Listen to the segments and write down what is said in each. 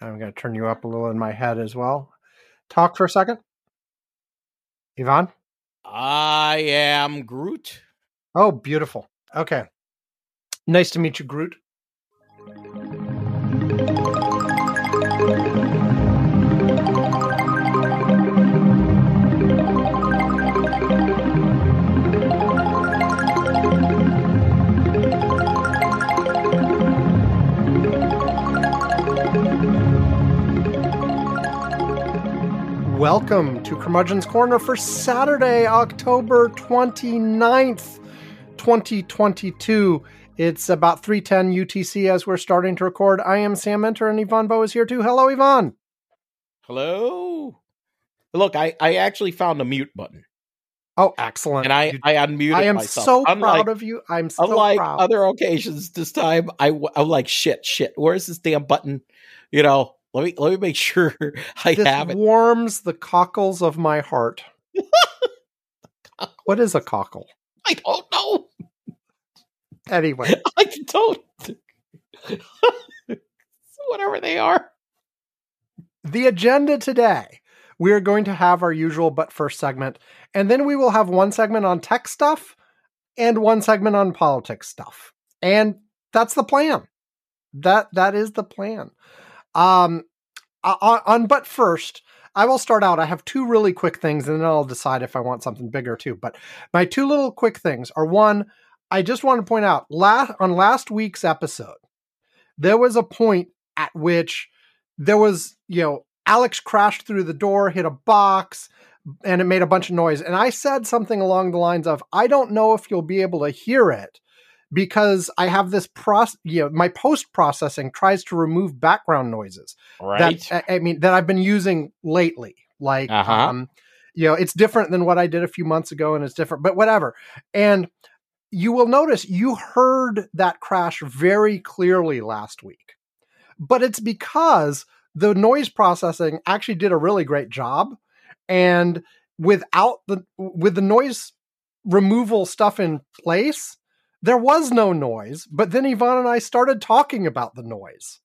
I'm going to turn you up a little in my head as well. Talk for a second. Ivan? I am Groot. Oh, beautiful. Okay. Nice to meet you, Groot. Welcome to Curmudgeon's Corner for Saturday, October 29th, 2022. It's about 310 UTC as we're starting to record. I am Sam Minter and Ivan Bo is here too. Hello, Ivan. Hello. Look, I, I actually found a mute button. Oh, excellent. And I, You- I unmuted myself. I am myself. so unlike, proud of you. I'm so Unlike proud. other occasions, this time I, I'm like, shit, shit. Where's this damn button? You know, let me let me make sure I this have it. warms the cockles of my heart. what is a cockle? I don't know. Anyway, I don't. Whatever they are. the agenda today we are going to have our usual but first segment and then we will have one segment on tech stuff and one segment on politics stuff and that's the plan that that is the plan um on, on but first i will start out. I have two really quick things and then i'll decide if i want something bigger too. But my two little quick things are one i just want to point out last on last week's episode there was a point at which there was you know alex crashed through the door hit a box and it made a bunch of noise. And i said something along the lines of i don't know if you'll be able to hear it because i have this process you know my post processing tries to remove background noises Right. that I mean that I've been using lately. Like, Uh-huh. um, you know, it's different than what I did a few months ago, and it's different, but whatever. And you will notice you heard that crash very clearly last week, but it's because the noise processing actually did a really great job, and without the with the noise removal stuff in place. There was no noise, but then Ivan and I started talking about the noise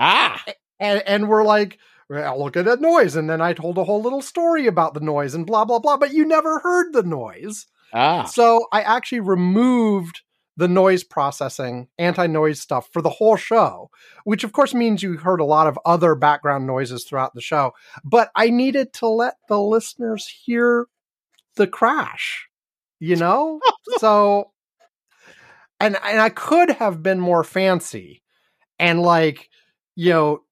ah. and and we're like well, look at that noise and then i told a whole little story about the noise and blah blah blah but you never heard the noise Ah. so i actually removed the noise processing anti-noise stuff for the whole show which of course means you heard a lot of other background noises throughout the show but i needed to let the listeners hear the crash you know so and and i could have been more fancy and like you know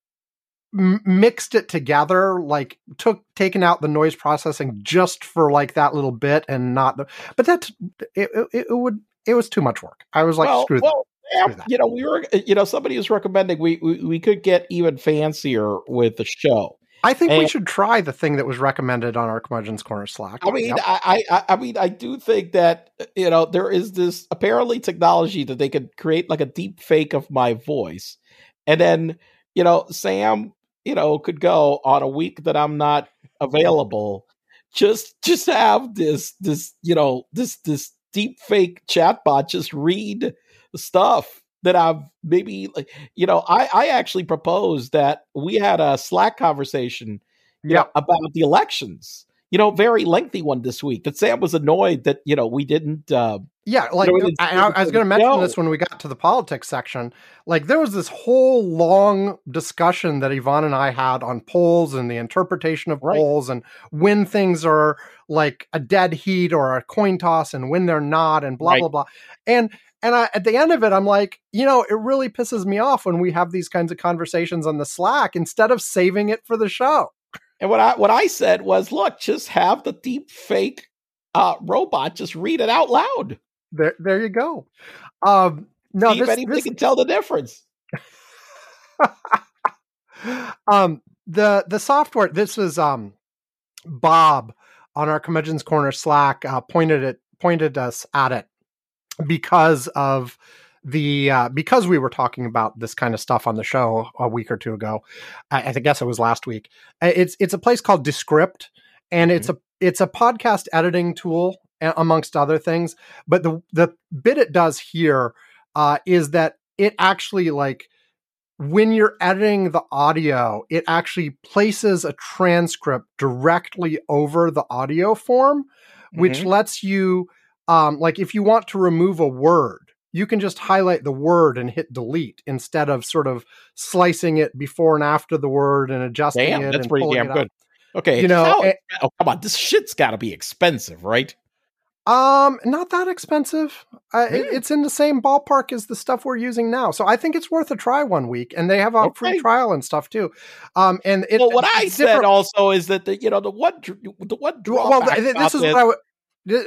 m- mixed it together like took taken out the noise processing just for like that little bit and not the but that's it, it, it would it was too much work i was like well, screw well, Screw that. you know, we were, you know, somebody was recommending we, we we could get even fancier with the show. That i think we should try the thing that was recommended on our curmudgeon's corner slack. I mean, Yep. I, I, I mean, I do think that you know there is this apparently technology that they could create like a deep fake of my voice, and then you know Sam, you know, could go on a week that I'm not available, just just have this this you know this this deep fake chatbot just read stuff that I've maybe like you know I I actually proposed that we had a Slack conversation you know, about the elections. You know, very lengthy one this week. That Sam was annoyed that you know we didn't. Uh, Yeah, like know, I, I- I was going to mention No. this when we got to the politics section. Like there was this whole long discussion that Ivan and I had on polls and the interpretation of Right. polls and when things are like a dead heat or a coin toss and when they're not and blah Right. blah blah. And and I, at the end of it, I'm like, you know, it really pisses me off when we have these kinds of conversations on the Slack instead of saving it for the show. and what I what I said was, look, just have the deep fake uh, robot just read it out loud. There, there you go. Um, no, See if this, anybody this can tell the difference. um the the software this was um bob on our curmudgeon's corner slack uh, pointed it pointed us at it because of the uh, because we were talking about this kind of stuff on the show a week or two ago. I, I guess it was last week. Uh, it's it's a place called descript and it's a it's a podcast editing tool amongst other things. But the the bit it does here uh, is that it actually like when you're editing the audio, it actually places a transcript directly over the audio form, which Mhm. lets you, um, like, if you want to remove a word, you can just highlight the word and hit delete instead of sort of slicing it before and after the word and adjusting Damn, it. that's and pretty damn it good. Okay, You know, how- eh, oh come on, this shit's got to be expensive, right? Um, not that expensive. Uh, it, it's in the same ballpark as the stuff we're using now, so I think it's worth a try one week. And they have a free trial and stuff too. Um, and it, well, what I said different- also is that the you know the one the one well, drawback about this is what I th-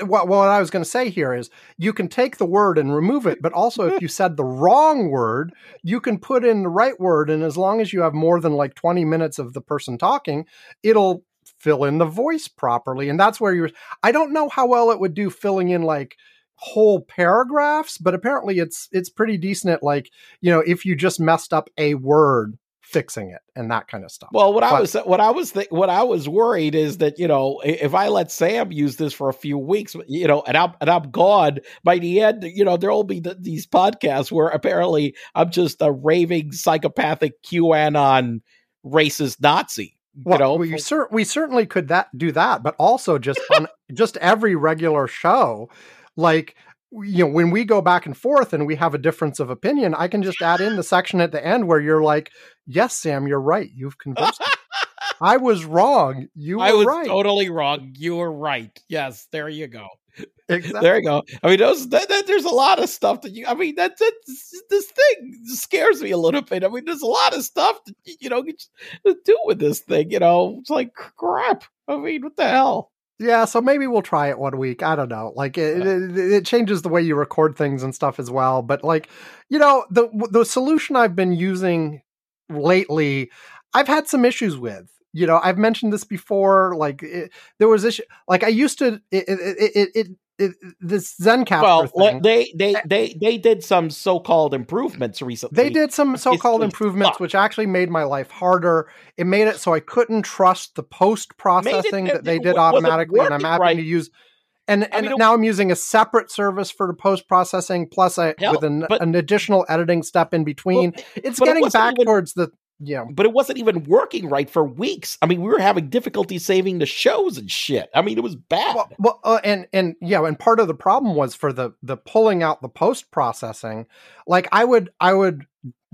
What, what I was going to say here is you can take the word and remove it, but also if you said the wrong word, you can put in the right word. And as long as you have more than like 20 minutes of the person talking, it'll fill in the voice properly. And that's where you're, I don't know how well it would do filling in like whole paragraphs, but apparently it's, it's pretty decent at like, you know, if you just messed up a word, fixing it and that kind of stuff. Well, what I was what I was th- what I was worried is that you know if I let Sam use this for a few weeks, you know, and I'm and I'm gone by the end, you know, there'll be th- these podcasts where apparently I'm just a raving psychopathic QAnon racist Nazi. Well, you know, we, cer- we certainly could that do that, but also just on just every regular show, like you know, when we go back and forth and we have a difference of opinion, I can just add in the section at the end where you're like, "Yes, Sam, you're right. You've convinced me. I was wrong. You were I was right. totally wrong. You were right. Yes, there you go. exactly. There you go. I mean, those that, that, there's a lot of stuff that you. I mean, that, that this thing scares me a little bit. I mean, there's a lot of stuff that you know just do with this thing. You know, it's like crap. I mean, what the hell? Yeah, so maybe we'll try it one week. I don't know. Like it, it, it changes the way you record things and stuff as well. But like, you know, the the solution I've been using lately, I've had some issues with. You know, I've mentioned this before. Like it, there was issue. Like I used to. It, it it it, it, it, it this Zencastr Well, thing. they they eh. they they did some so-called improvements recently. They did some so-called improvements, which actually made my life harder. It made it so I couldn't trust the post processing that they did automatically, and I'm having right. to use. And, I and mean, now I'm using a separate service for the post processing, plus I, Hell, with an, but- an additional editing step in between. it's it getting wasn't back even- towards the yeah. but it wasn't even working right for weeks. I mean, we were having difficulty saving the shows and shit. I mean, it was bad. Well, well uh, and and yeah, and part of the problem was for the the pulling out the post processing. Like I would I would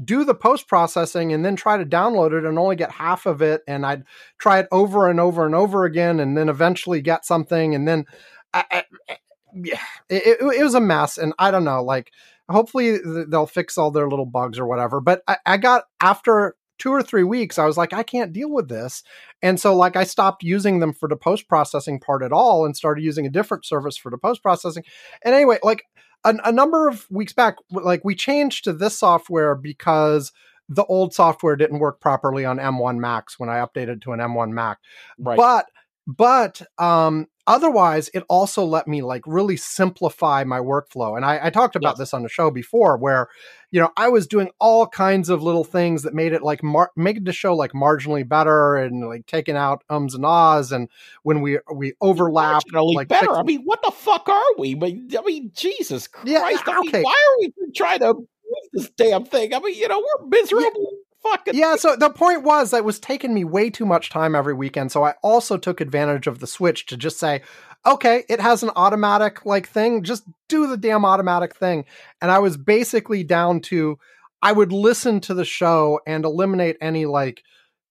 do the post processing and then try to download it and only get half of it, and I'd try it over and over and over again, and then eventually get something, and then I, I, yeah, it, it, it was a mess, and I don't know, like hopefully they'll fix all their little bugs or whatever. But I, I got after two or three weeks, I was like, I can't deal with this. And so, like, I stopped using them for the post processing part at all and started using a different service for the post processing. And anyway, like a, a number of weeks back, like we changed to this software because the old software didn't work properly on M1 Macs when I updated to an M1 Mac. right. But but um otherwise it also let me like really simplify my workflow and i, I talked about Yes. this on the show before where you know i was doing all kinds of little things that made it like mar- make the show like marginally better and like taking out ums and ahs and when we we overlap like better. fix- I mean, what the fuck are we? But I mean, Jesus Christ! Yeah, I mean, why are we trying to move this damn thing? I mean, you know, we're miserable. Fucking yeah so the point was that it was taking me way too much time every weekend so i also took advantage of the switch to just say okay it has an automatic like thing just do the damn automatic thing. And i was basically down to i would listen to the show and eliminate any like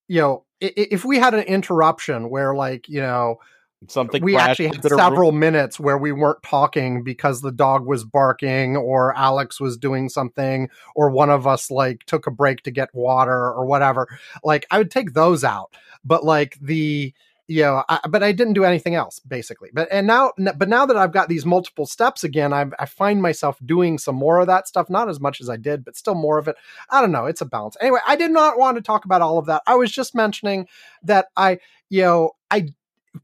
you know if we had an interruption where like you know something. we actually had into the roof. several minutes where we weren't talking because the dog was barking or Alex was doing something or one of us like took a break to get water or whatever. Like I would take those out, but like the you know, I, but I didn't do anything else basically. But and now, but now that I've got these multiple steps again, I, I find myself doing some more of that stuff. Not as much as I did, but still more of it. I don't know. It's a balance. Anyway, I did not want to talk about all of that. I was just mentioning that I, you know, I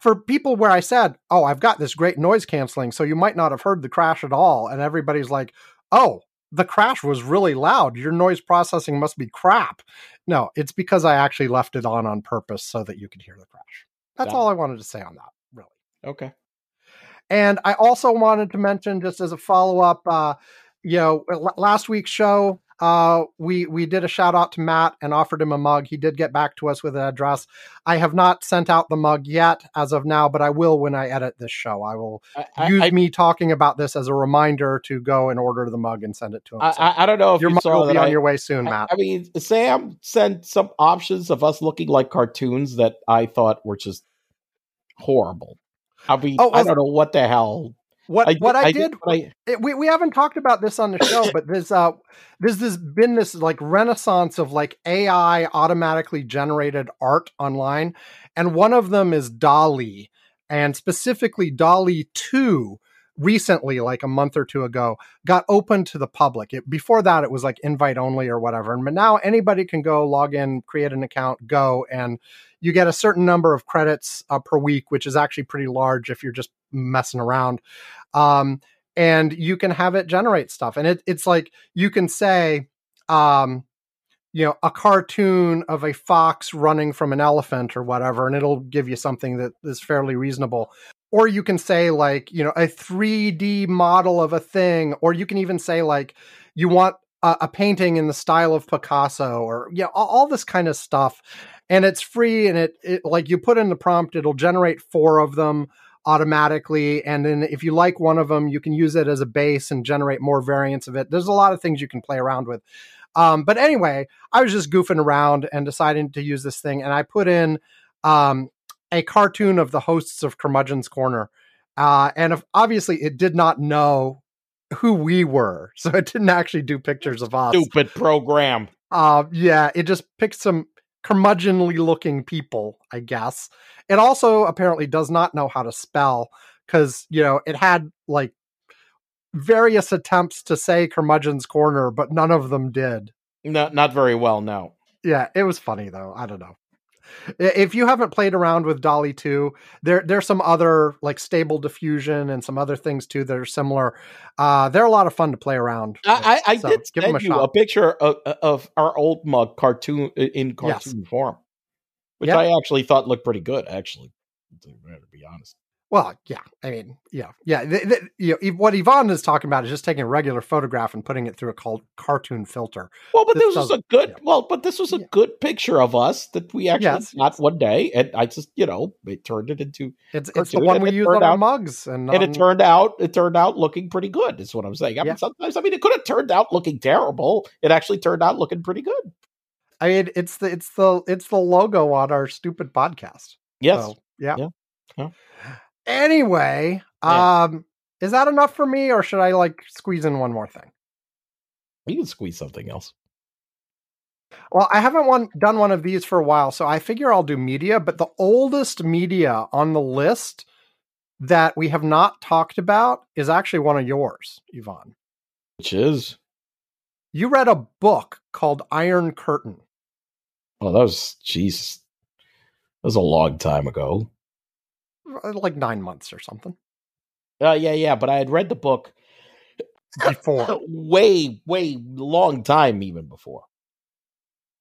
for people where I said, "Oh, I've got this great noise canceling," so you might not have heard the crash at all, and everybody's like, "Oh, the crash was really loud. Your noise processing must be crap." No, it's because I actually left it on on purpose so that you could hear the crash. That's Yeah. all I wanted to say on that, really. Okay. And I also wanted to mention, just as a follow up, uh, you know, last week's show, uh, we we did a shout out to Matt and offered him a mug. He did get back to us with an address. I have not sent out the mug yet as of now, but I will when I edit this show. I will I, use I, me talking about this as a reminder to go and order the mug and send it to him. I, So I, don't know if your you mug saw will be on I- your way soon, Matt. I mean, Sam sent some options of us looking like cartoons that I thought were just horrible. I mean, Oh, I don't know what the hell. What what I, did, what I- it, we we haven't talked about this on the show, but there's uh there's this been this like renaissance of like AI automatically generated art online, and one of them is DALL-E, and specifically DALL-E Two. Recently, like a month or two ago, got open to the public. It, before that, it was like invite only or whatever. And but now anybody can go log in, create an account, go, and you get a certain number of credits uh, per week, which is actually pretty large if you're just messing around um, and you can have it generate stuff. And it, it's like you can say, um, you know, a cartoon of a fox running from an elephant or whatever, and it'll give you something that is fairly reasonable. Or you can say, like, you know, a 3D model of a thing, or you can even say, like, you want a, a painting in the style of Picasso, or, you know, all, all this kind of stuff. And it's free, and it, it, like, you put in the prompt, it'll generate four of them automatically and then if you like one of them you can use it as a base and generate more variants of it. There's a lot of things you can play around with. Um, but anyway i was just goofing around and deciding to use this thing and i put in um, a cartoon of the hosts of curmudgeon's corner. Uh, and if, obviously it did not know who we were so it didn't actually do pictures of us. Stupid program. uh, yeah, it just picked some curmudgeonly looking people, I guess. It also apparently does not know how to spell because, you know, it had like various attempts to say curmudgeon's corner, but none of them did. Not not very well. No. Yeah, it was funny though. I don't know. If you haven't played around with DALL-E 2, there there's some other like stable diffusion and some other things too that are similar. Uh, they're a lot of fun to play around. with, I, I, so did give send a you a picture of, of our old mug cartoon in cartoon form, which Yep. I actually thought looked pretty good. Actually, to be honest. Well, yeah. I mean, yeah, yeah. th- th- you know, what Ivan is talking about is just taking a regular photograph and putting it through a called cartoon filter. Well, but This this, was a good. yeah. Well, but this was a Yeah. good picture of us that we actually Yes, got yes. one day, and I just you know it turned it into, It's it's the one we it use on our out- mugs, and, and on- it um, turned out it turned out looking pretty good. Is what I'm saying. I Yeah. mean, sometimes I mean it could have turned out looking terrible. It actually turned out looking pretty good. I mean, it's the it's the it's the logo on our stupid podcast. Yes. So, yeah. Yeah. Anyway, Yeah. um, is that enough for me, or should I like squeeze in one more thing? You can squeeze something else. Well, I haven't one done one of these for a while, so I figure I'll do media. But the oldest media on the list that we have not talked about is actually one of yours, Ivan. Which is You read a book called Iron Curtain. oh, that was Jesus. That was a long time ago. Uh, like nine months or something Uh, yeah, yeah, but I had read the book before. way, way long time even before.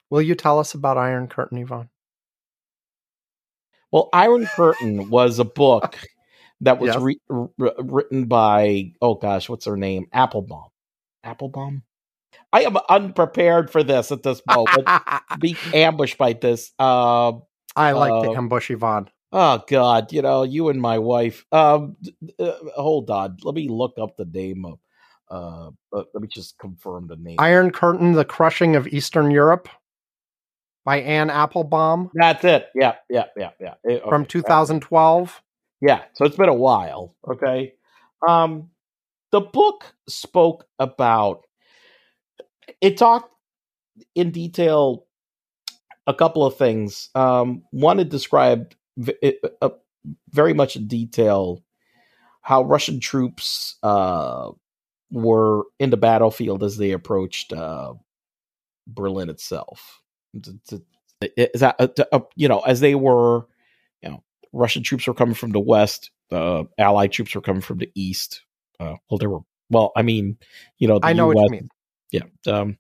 Will you tell us about Iron Curtain, Ivan? Well, Iron Curtain was a book that was Yes. re- r- written by oh gosh, what's her name? Applebaum. Applebaum. I am unprepared for this at this moment. Be ambushed by this. Uh, I like to Uh, ambush Ivan. Oh God, you know you and my wife. Um, uh, hold on, let me look up the name of. Uh, uh, let me just confirm the name. Iron Curtain: The Crushing of Eastern Europe by Anne Applebaum That's it. Yeah, yeah, yeah, yeah. Eh, from 2012. Yeah, so it's been a while. Okay. Um the book spoke about it talked in detail a couple of things. Um one it described v- uh, very much in detail how Russian troops uh were in the battlefield as they approached uh Berlin itself. Is that uh, uh, you know as they were you know Russian troops were coming from the west. Uh, Allied troops were coming from the east. Uh, well, there were. Well, I mean, you know, the I know what you mean. Yeah. Um,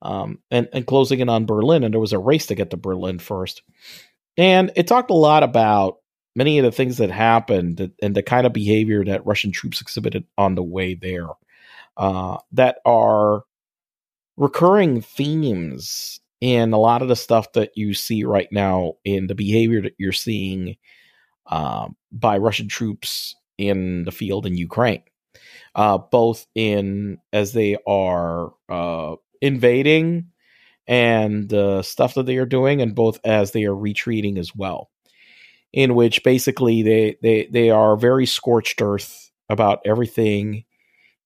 um, and and closing in on Berlin, and there was a race to get to Berlin first. And it talked a lot about many of the things that happened and the kind of behavior that Russian troops exhibited on the way there, uh, that are recurring themes in a lot of the stuff that you see right now in the behavior that you're seeing uh, by Russian troops in the field in Ukraine, uh, both in as they are uh, invading and the stuff that they are doing, and both as they are retreating as well. In which basically they they they are very scorched earth about everything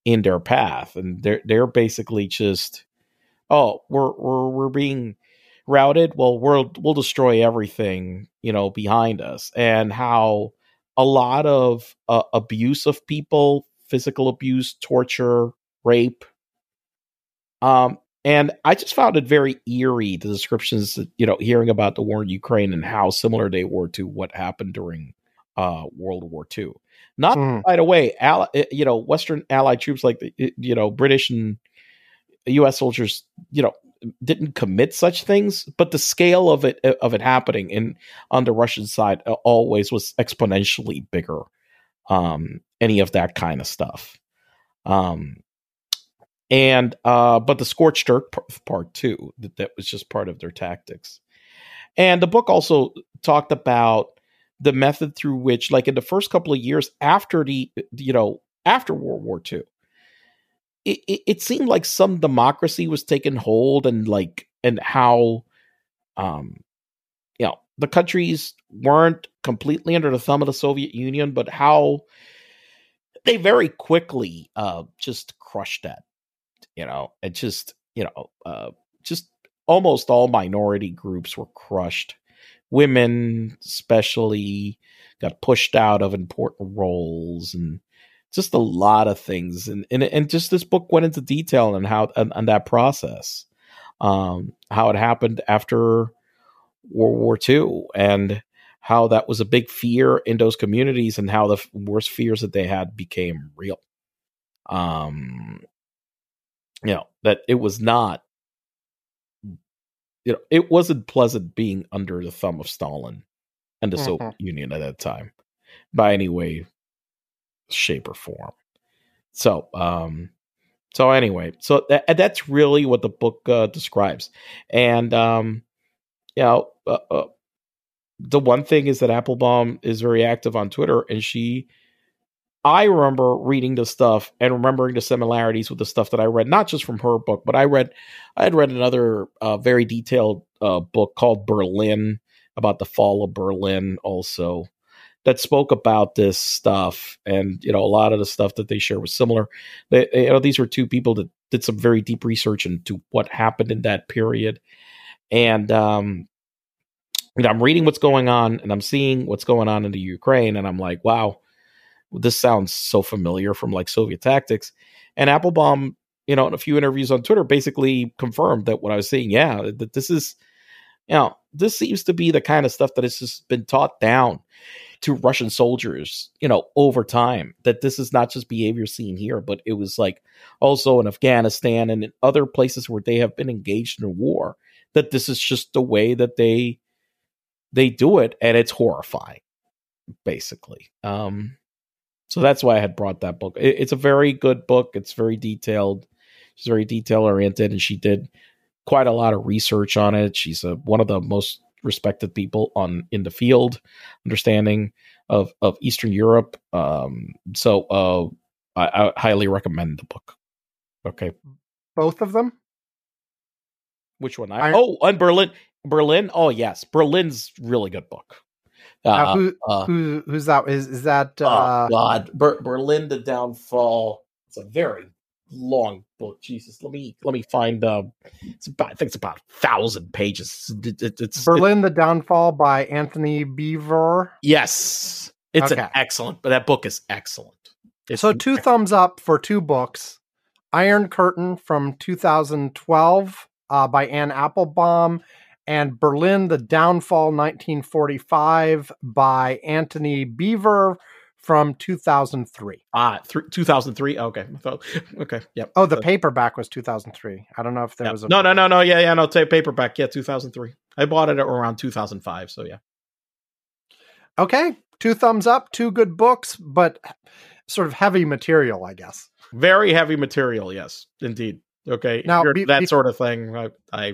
in their path, and they're they're basically just oh we're we're we're being routed. Well, we'll we'll destroy everything you know behind us, and how a lot of uh, abuse of people, physical abuse, torture, rape, um, and I just found it very eerie the descriptions, that, you know, hearing about the war in Ukraine and how similar they were to what happened during uh, World War II. Not mm. the way, ally, eh, you know, Western Allied troops like the, eh, you know, British and U.S. soldiers, you know, didn't commit such things, but the scale of it eh, of it happening in on the Russian side uh, always was exponentially bigger. Um, any of that kind of stuff. Um, and uh, but the scorched earth part too that, that was just part of their tactics. And the book also talked about the method through which like in the first couple of years after the you know after world war ii it, it, it seemed like some democracy was taking hold and like and how um you know the countries weren't completely under the thumb of the soviet union but how they very quickly uh just crushed that you know, it just, you know, uh, just almost all minority groups were crushed. Women, especially, got pushed out of important roles and just a lot of things. And, and, and just this book went into detail on how, on, on that process, um, how it happened after World War II and how that was a big fear in those communities and how the worst fears that they had became real. Um, you know that it was not you know it wasn't pleasant being under the thumb of Stalin and the mm-hmm. Soviet Union at that time by any way shape or form so um so anyway so that, that's really what the book uh, describes and um you know uh, uh, the one thing is that Applebaum is very active on Twitter and she I remember reading the stuff and remembering the similarities with the stuff that I read, not just from her book, but I read, I had read another uh, very detailed uh, book called Berlin about the fall of Berlin, also that spoke about this stuff, and you know a lot of the stuff that they share was similar. They, you know, these were two people that did some very deep research into what happened in that period, and um, you know, I'm reading what's going on, and I'm seeing what's going on in the Ukraine, and I'm like, wow this sounds so familiar from like Soviet tactics. And Applebaum, you know, in a few interviews on Twitter, basically confirmed that what I was saying, yeah, that this is, you know, this seems to be the kind of stuff that has just been taught down to Russian soldiers, you know, over time. That this is not just behavior seen here, but it was like also in Afghanistan and in other places where they have been engaged in war. That this is just the way that they they do it, and it's horrifying, basically. Um, so that's why I had brought that book. It, it's a very good book. It's very detailed. She's very detail oriented, and she did quite a lot of research on it. She's a, one of the most respected people on in the field, understanding of of Eastern Europe. Um, so uh, I, I highly recommend the book. Okay, both of them. Which one? I, I oh, and Berlin. Berlin. Oh yes, Berlin's really good book. Uh, who, uh, who, who's that? Is is that? Oh, uh, oh God, Ber- Berlin the Downfall. It's a very long book. Jesus, let me let me find. Uh, it's about I think it's about a thousand pages. It, it, it's Berlin it, the Downfall by Antony Beevor. Yes, it's okay. an excellent. But that book is excellent. It's so two excellent. thumbs up for two books. Iron Curtain from 2012 uh, by Anne Applebaum and Berlin, The Downfall 1945 by Antony Beevor from 2003. Ah, th- 2003. Okay. Okay. Yep. Oh, the paperback was 2003. I don't know if there yep. was a. No, no, no, no. Yeah, yeah. No, take paperback. Yeah, 2003. I bought it around 2005. So, yeah. Okay. Two thumbs up, two good books, but sort of heavy material, I guess. Very heavy material. Yes, indeed. Okay, Now, be- that be- sort of thing. I, I,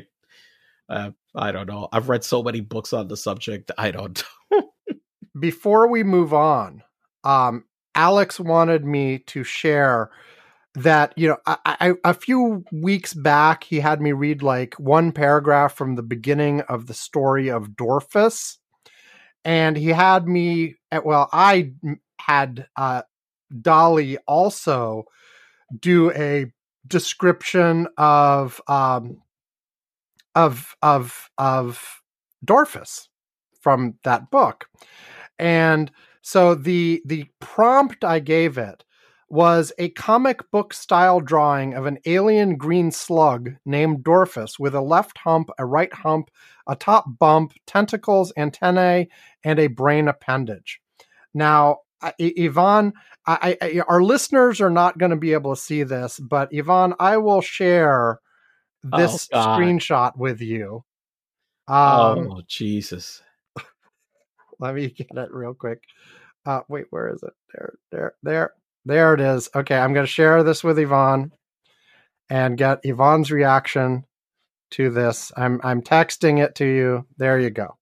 uh, I don't know. I've read so many books on the subject. I don't. before we move on, um, Alex wanted me to share that you know I, I, a few weeks back he had me read like one paragraph from the beginning of the story of Dorfus, and he had me eh, well I had uh, DALL-E also do a description of um, of of of Dorfus from that book. And so the the prompt I gave it was a comic book style drawing of an alien green slug named Dorfus with a left hump, a right hump, a top bump, tentacles, antennae, and a brain appendage. Now, I- Ivan, I, I, our listeners are not going to be able to see this, but Ivan, I will share this Oh, screenshot with you. Um, oh Jesus! let me get it real quick. Uh, wait, where is it? There, there, there, there it is. Okay, I'm going to share this with Ivan and get Ivan's reaction to this. I'm I'm texting it to you. There you go.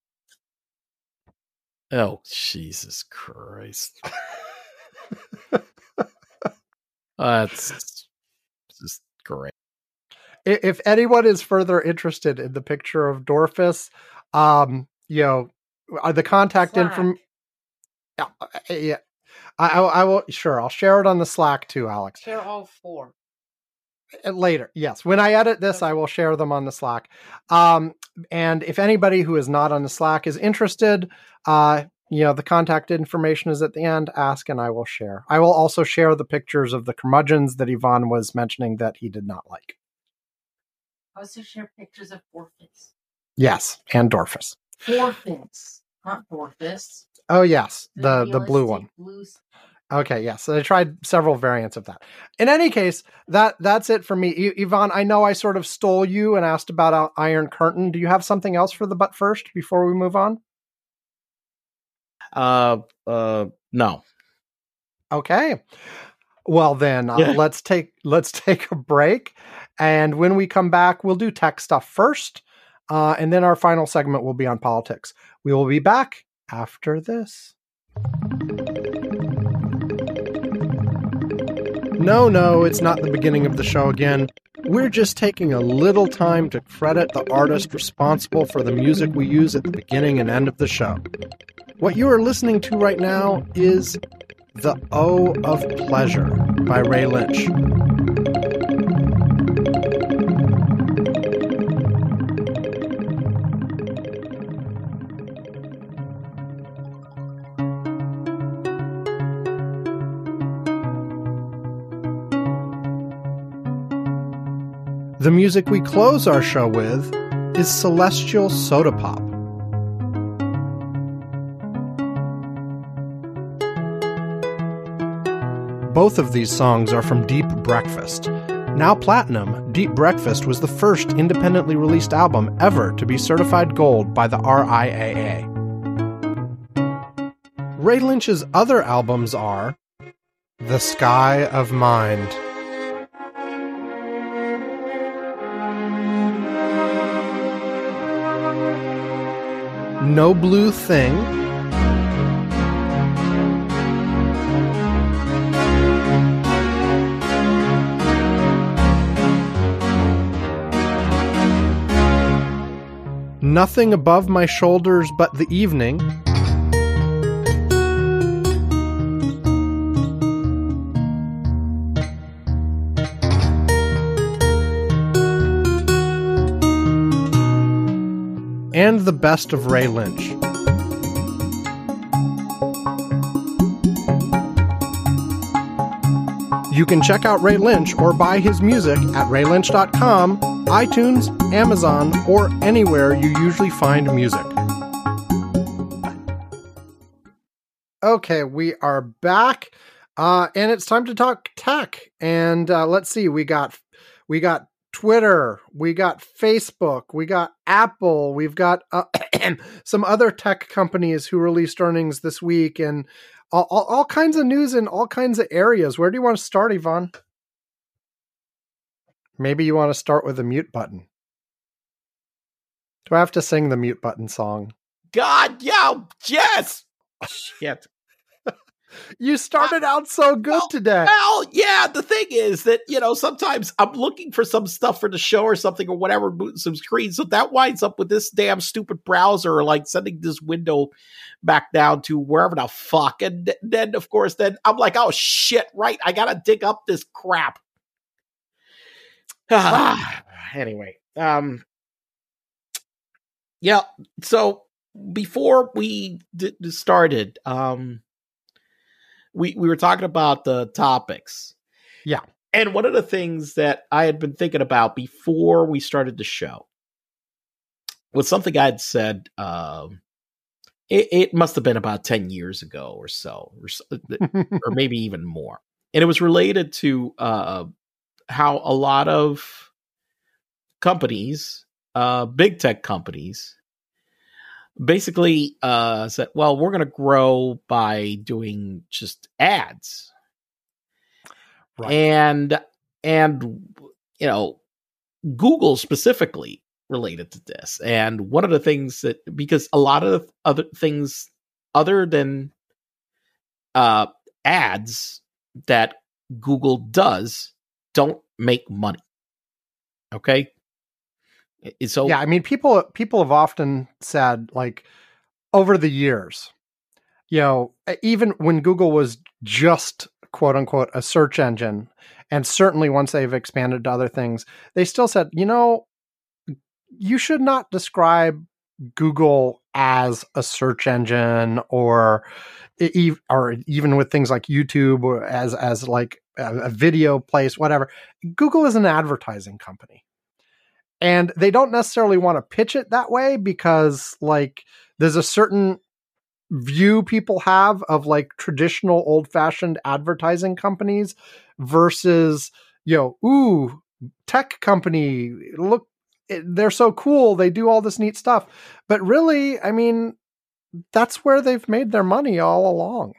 Oh Jesus Christ! That's just great. If anyone is further interested in the picture of Dorfus, um, you know, uh, the contact Slack. info. Yeah, uh, yeah. I, I, I will. Sure, I'll share it on the Slack too, Alex. Share all four. Uh, later yes when i edit this i will share them on the slack um and if anybody who is not on the slack is interested uh you know the contact information is at the end ask and i will share i will also share the pictures of the curmudgeons that ivan was mentioning that he did not like Also share pictures of forfeits. yes and dorfus Forfeits, not forfeits. oh yes the the blue one Blue Okay, yes. So I tried several variants of that. In any case, that that's it for me. Y- Ivan, I know I sort of stole you and asked about uh, Iron Curtain. Do you have something else for the butt first before we move on? Uh, uh, no. Okay. Well then, uh, Yeah. let's take let's take a break, and when we come back, we'll do tech stuff first, uh, and then our final segment will be on politics. We will be back after this. No, no, it's not the beginning of the show again. We're just taking a little time to credit the artist responsible for the music we use at the beginning and end of the show. What you are listening to right now is The O of Pleasure by Ray Lynch. Music we close our show with is Celestial Soda Pop. Both of these songs are from Deep Breakfast. Now platinum, Deep Breakfast was the first independently released album ever to be certified gold by the RIAA. Ray Lynch's other albums are The Sky of Mind. No Blue Thing. Nothing above my shoulders but the evening. The best of Ray Lynch. You can check out Ray Lynch or buy his music at raylynch.com, iTunes, Amazon, or anywhere you usually find music. Okay, we are back, uh, and it's time to talk tech. And uh, let's see, we got we got Twitter, we got Facebook, we got Apple, we've got uh, some other tech companies who released earnings this week, and all, all, all kinds of news in all kinds of areas. Where do you want to start, Ivan? Maybe you want to start with the mute button. Do I have to sing the mute button song? God, yeah, yes. Shit. You started out so good well, today. Well, yeah. The thing is that you know sometimes I'm looking for some stuff for the show or something or whatever, some screens. So that winds up with this damn stupid browser, like sending this window back down to wherever the fuck. And then, of course, then I'm like, oh shit, right? I gotta dig up this crap. anyway, um, yeah. So before we d- started, um we we were talking about the topics. Yeah. And one of the things that I had been thinking about before we started the show was something I'd said. Um, it, it must have been about ten years ago or so, or, or maybe even more, and it was related to uh, how a lot of companies, uh, big tech companies, basically uh, said, well, we're going to grow by doing just ads. Right. And, and, you know, Google specifically related to this. And one of the things that, because a lot of other things other than uh, ads that Google does don't make money. Okay so yeah, I mean, people people have often said like over the years, you know, even when Google was just quote unquote a search engine, and certainly once they've expanded to other things, they still said, you know, you should not describe Google as a search engine or or even with things like YouTube or as as like a video place, whatever. Google is an advertising company and they don't necessarily want to pitch it that way because like there's a certain view people have of like traditional old fashioned advertising companies versus you know ooh tech company look eh, they're so cool they do all this neat stuff. But really i mean that's where they've made their money all along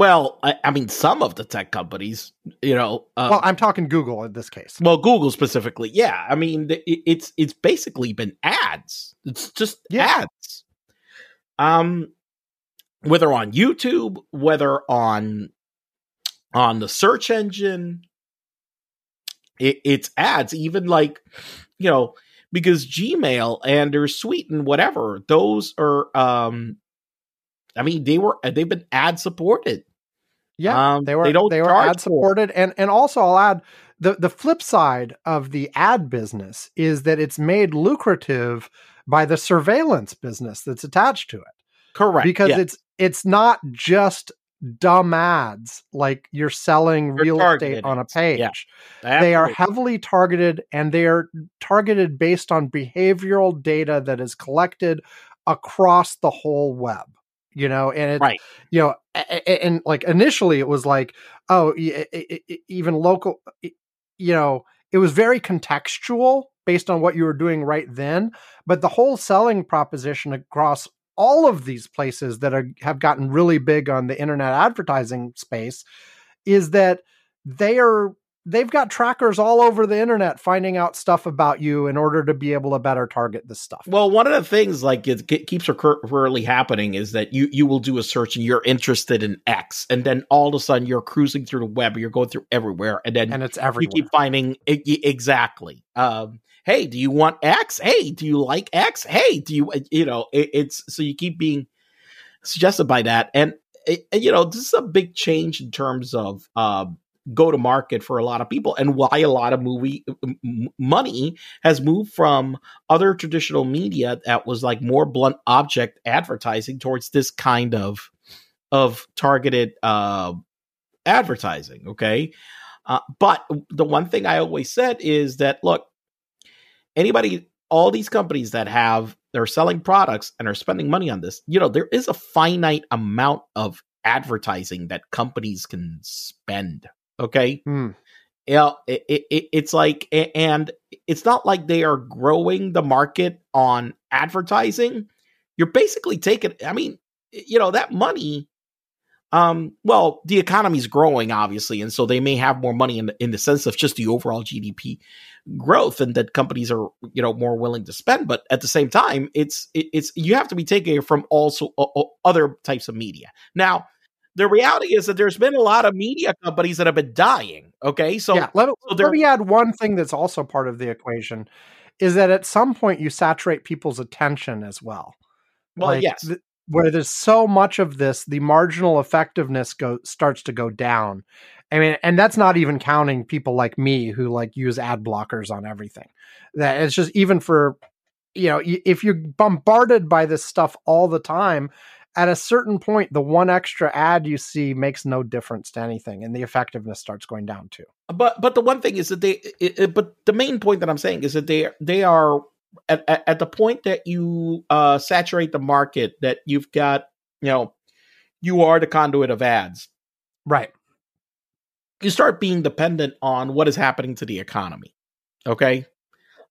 well, I, I, mean, some of the tech companies, you know. Um, well, I'm talking Google in this case. Well, Google specifically, yeah. I mean, it, it's it's basically been ads. It's just yeah. ads. Um, whether on YouTube, whether on on the search engine, it, it's ads. Even like, you know, because Gmail and their Suite and whatever, those are um I mean, they were they've been ad supported. Yeah, um, they were they, they were ad supported, and and also I'll add the the flip side of the ad business is that it's made lucrative by the surveillance business that's attached to it. Correct, because yeah. it's it's not just dumb ads like you're selling They're real estate on a page. Yeah, they are heavily targeted and they are targeted based on behavioral data that is collected across the whole web you know and it's right. you know and, and like initially it was like oh even local you know it was very contextual based on what you were doing right then but the whole selling proposition across all of these places that are, have gotten really big on the internet advertising space is that they are they've got trackers all over the internet finding out stuff about you in order to be able to better target this stuff. Well, one of the things like it, keeps recurrently happening is that you you will do a search and you're interested in X, and then all of a sudden you're cruising through the web, you're going through everywhere, and then and it's everywhere. You keep finding exactly. Um, hey, do you want X? Hey, do you like X? Hey, do you you know? It, it's so you keep being suggested by that, and it, you know this is a big change in terms of um, go to market for a lot of people and why a lot of movie money has moved from other traditional media that was like more blunt object advertising towards this kind of of targeted uh advertising okay? Uh, but the one thing i always said is that look anybody all these companies that have they're selling products and are spending money on this you know there is a finite amount of advertising that companies can spend Okay. Mm. Yeah, it, it, it's like, and it's not like they are growing the market on advertising. You're basically taking, I mean, you know, that money um, well, the economy's growing, obviously, and so they may have more money in the, in the sense of just the overall GDP growth, and that companies are you know more willing to spend. But at the same time, it's it, it's you have to be taking it from also uh, other types of media. Now, the reality is that there's been a lot of media companies that have been dying. Okay, so yeah, let, so let me add one thing that's also part of the equation is that at some point you saturate people's attention as well. Well, Like, yes, th- where there's so much of this, the marginal effectiveness go starts to go down. I mean, and that's not even counting people like me who like use ad blockers on everything. That it's just even for you know, if you're bombarded by this stuff all the time, at a certain point, the one extra ad you see makes no difference to anything, and the effectiveness starts going down too. but but the one thing is that they it, it- but the main point that i'm saying is that they they are at, at, at the point that you uh saturate the market that you've got you know you are the conduit of ads Right. you start being dependent on what is happening to the economy okay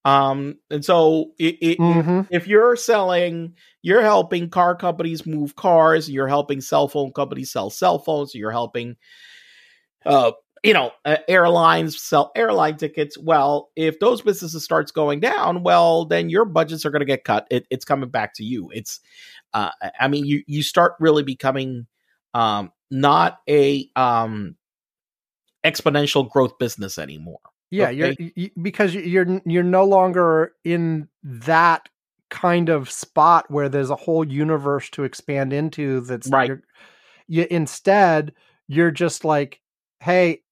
um and so it, it, hmm if you're selling you're helping car companies move cars you're helping cell phone companies sell cell phones you're helping uh you know uh, airlines sell airline tickets. Well if those businesses starts going down well then your budgets are going to get cut. It, it's coming back to you. It's uh i mean you you start really becoming um not a um exponential growth business anymore Yeah, Okay. you're y- y- because you're you're no longer in that kind of spot where there's a whole universe to expand into. That's Right. you're- You instead you're just like, hey,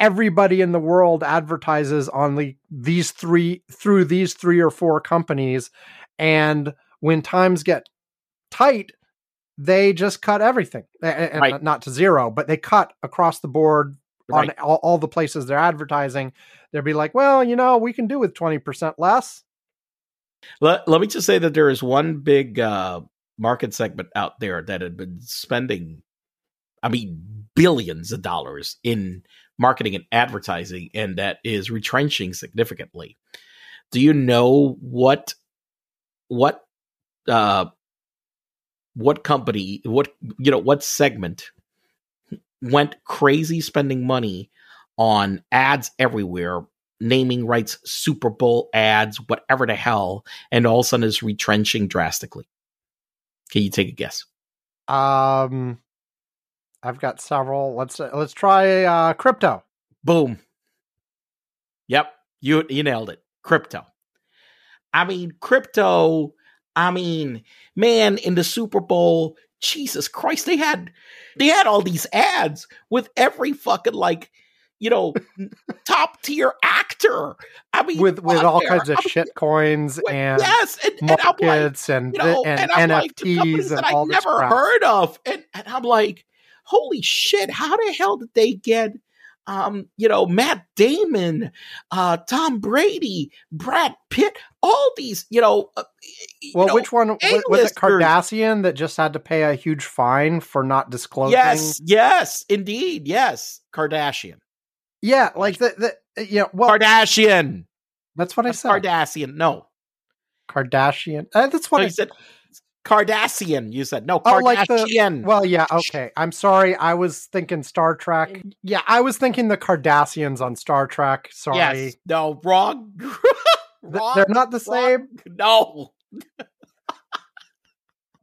everybody in the world advertises on the these three through these three or four companies, and when times get tight, they just cut everything, A- a- and Right. not to zero, but they cut across the board on all, all the places they're advertising, they'll be like, well, you know, we can do with 20% less. Let, let me just say that there is one big uh, market segment out there that had been spending, I mean, billions of dollars in marketing and advertising, and that is retrenching significantly. Do you know what what uh, what company what you know what segment went crazy spending money on ads everywhere naming rights, Super Bowl ads, whatever the hell, and all of a sudden is retrenching drastically. Can you take a guess? Um, I've got several. Let's uh, let's try uh, crypto. Boom. Yep, you you nailed it. Crypto. I mean, crypto. I mean, man, in the Super Bowl, Jesus Christ, they had they had all these ads with every fucking like, you know, top tier actor. I mean, with with all there. kinds of I mean, shit coins Well, and yes, and, and I'm like, markets and you know, and, and, I'm like, NFTs and that I all this never crap. heard of, and and I'm like, holy shit, how the hell did they get, um, you know, Matt Damon, uh, Tom Brady, Brad Pitt, all these, you know, uh, you Well, know, which one wa- was it? Kardashian that just had to pay a huge fine for not disclosing. yes, yes, indeed, yes, Kardashian, yeah, like the the you know. Well, Kardashian, that's what I said. Kardashian, no, Kardashian. Uh, that's what no, I you said Kardashian. You said no, Oh, like the- Kardashian. Well, yeah, okay. I'm sorry. I was thinking Star Trek. Mm, yeah, I was thinking the Kardashians on Star Trek. Sorry. yes, no, wrong, wrong. They're not the wrong. same. No,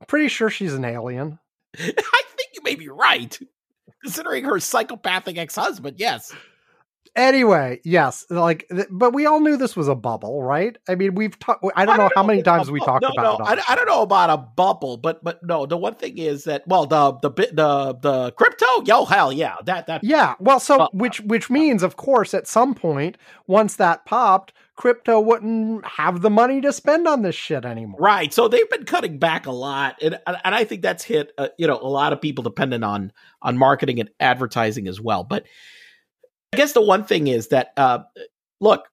Pretty sure she's an alien. I think you may be right, considering her psychopathic ex-husband. Yes, Anyway, yes, like, th- but we all knew this was a bubble, right? I mean, we've talked. I don't know how many times we talked no, about No, it. I, I don't know about a bubble, but but no. The one thing is that well, the the bit the the crypto, yo, hell yeah, that that Yeah, well, so which which means, of course, at some point, once that popped, crypto wouldn't have the money to spend on this shit anymore. Right. So they've been cutting back a lot, and and I think that's hit uh, you know a lot of people dependent on on marketing and advertising as well. But I guess the one thing is that uh, look,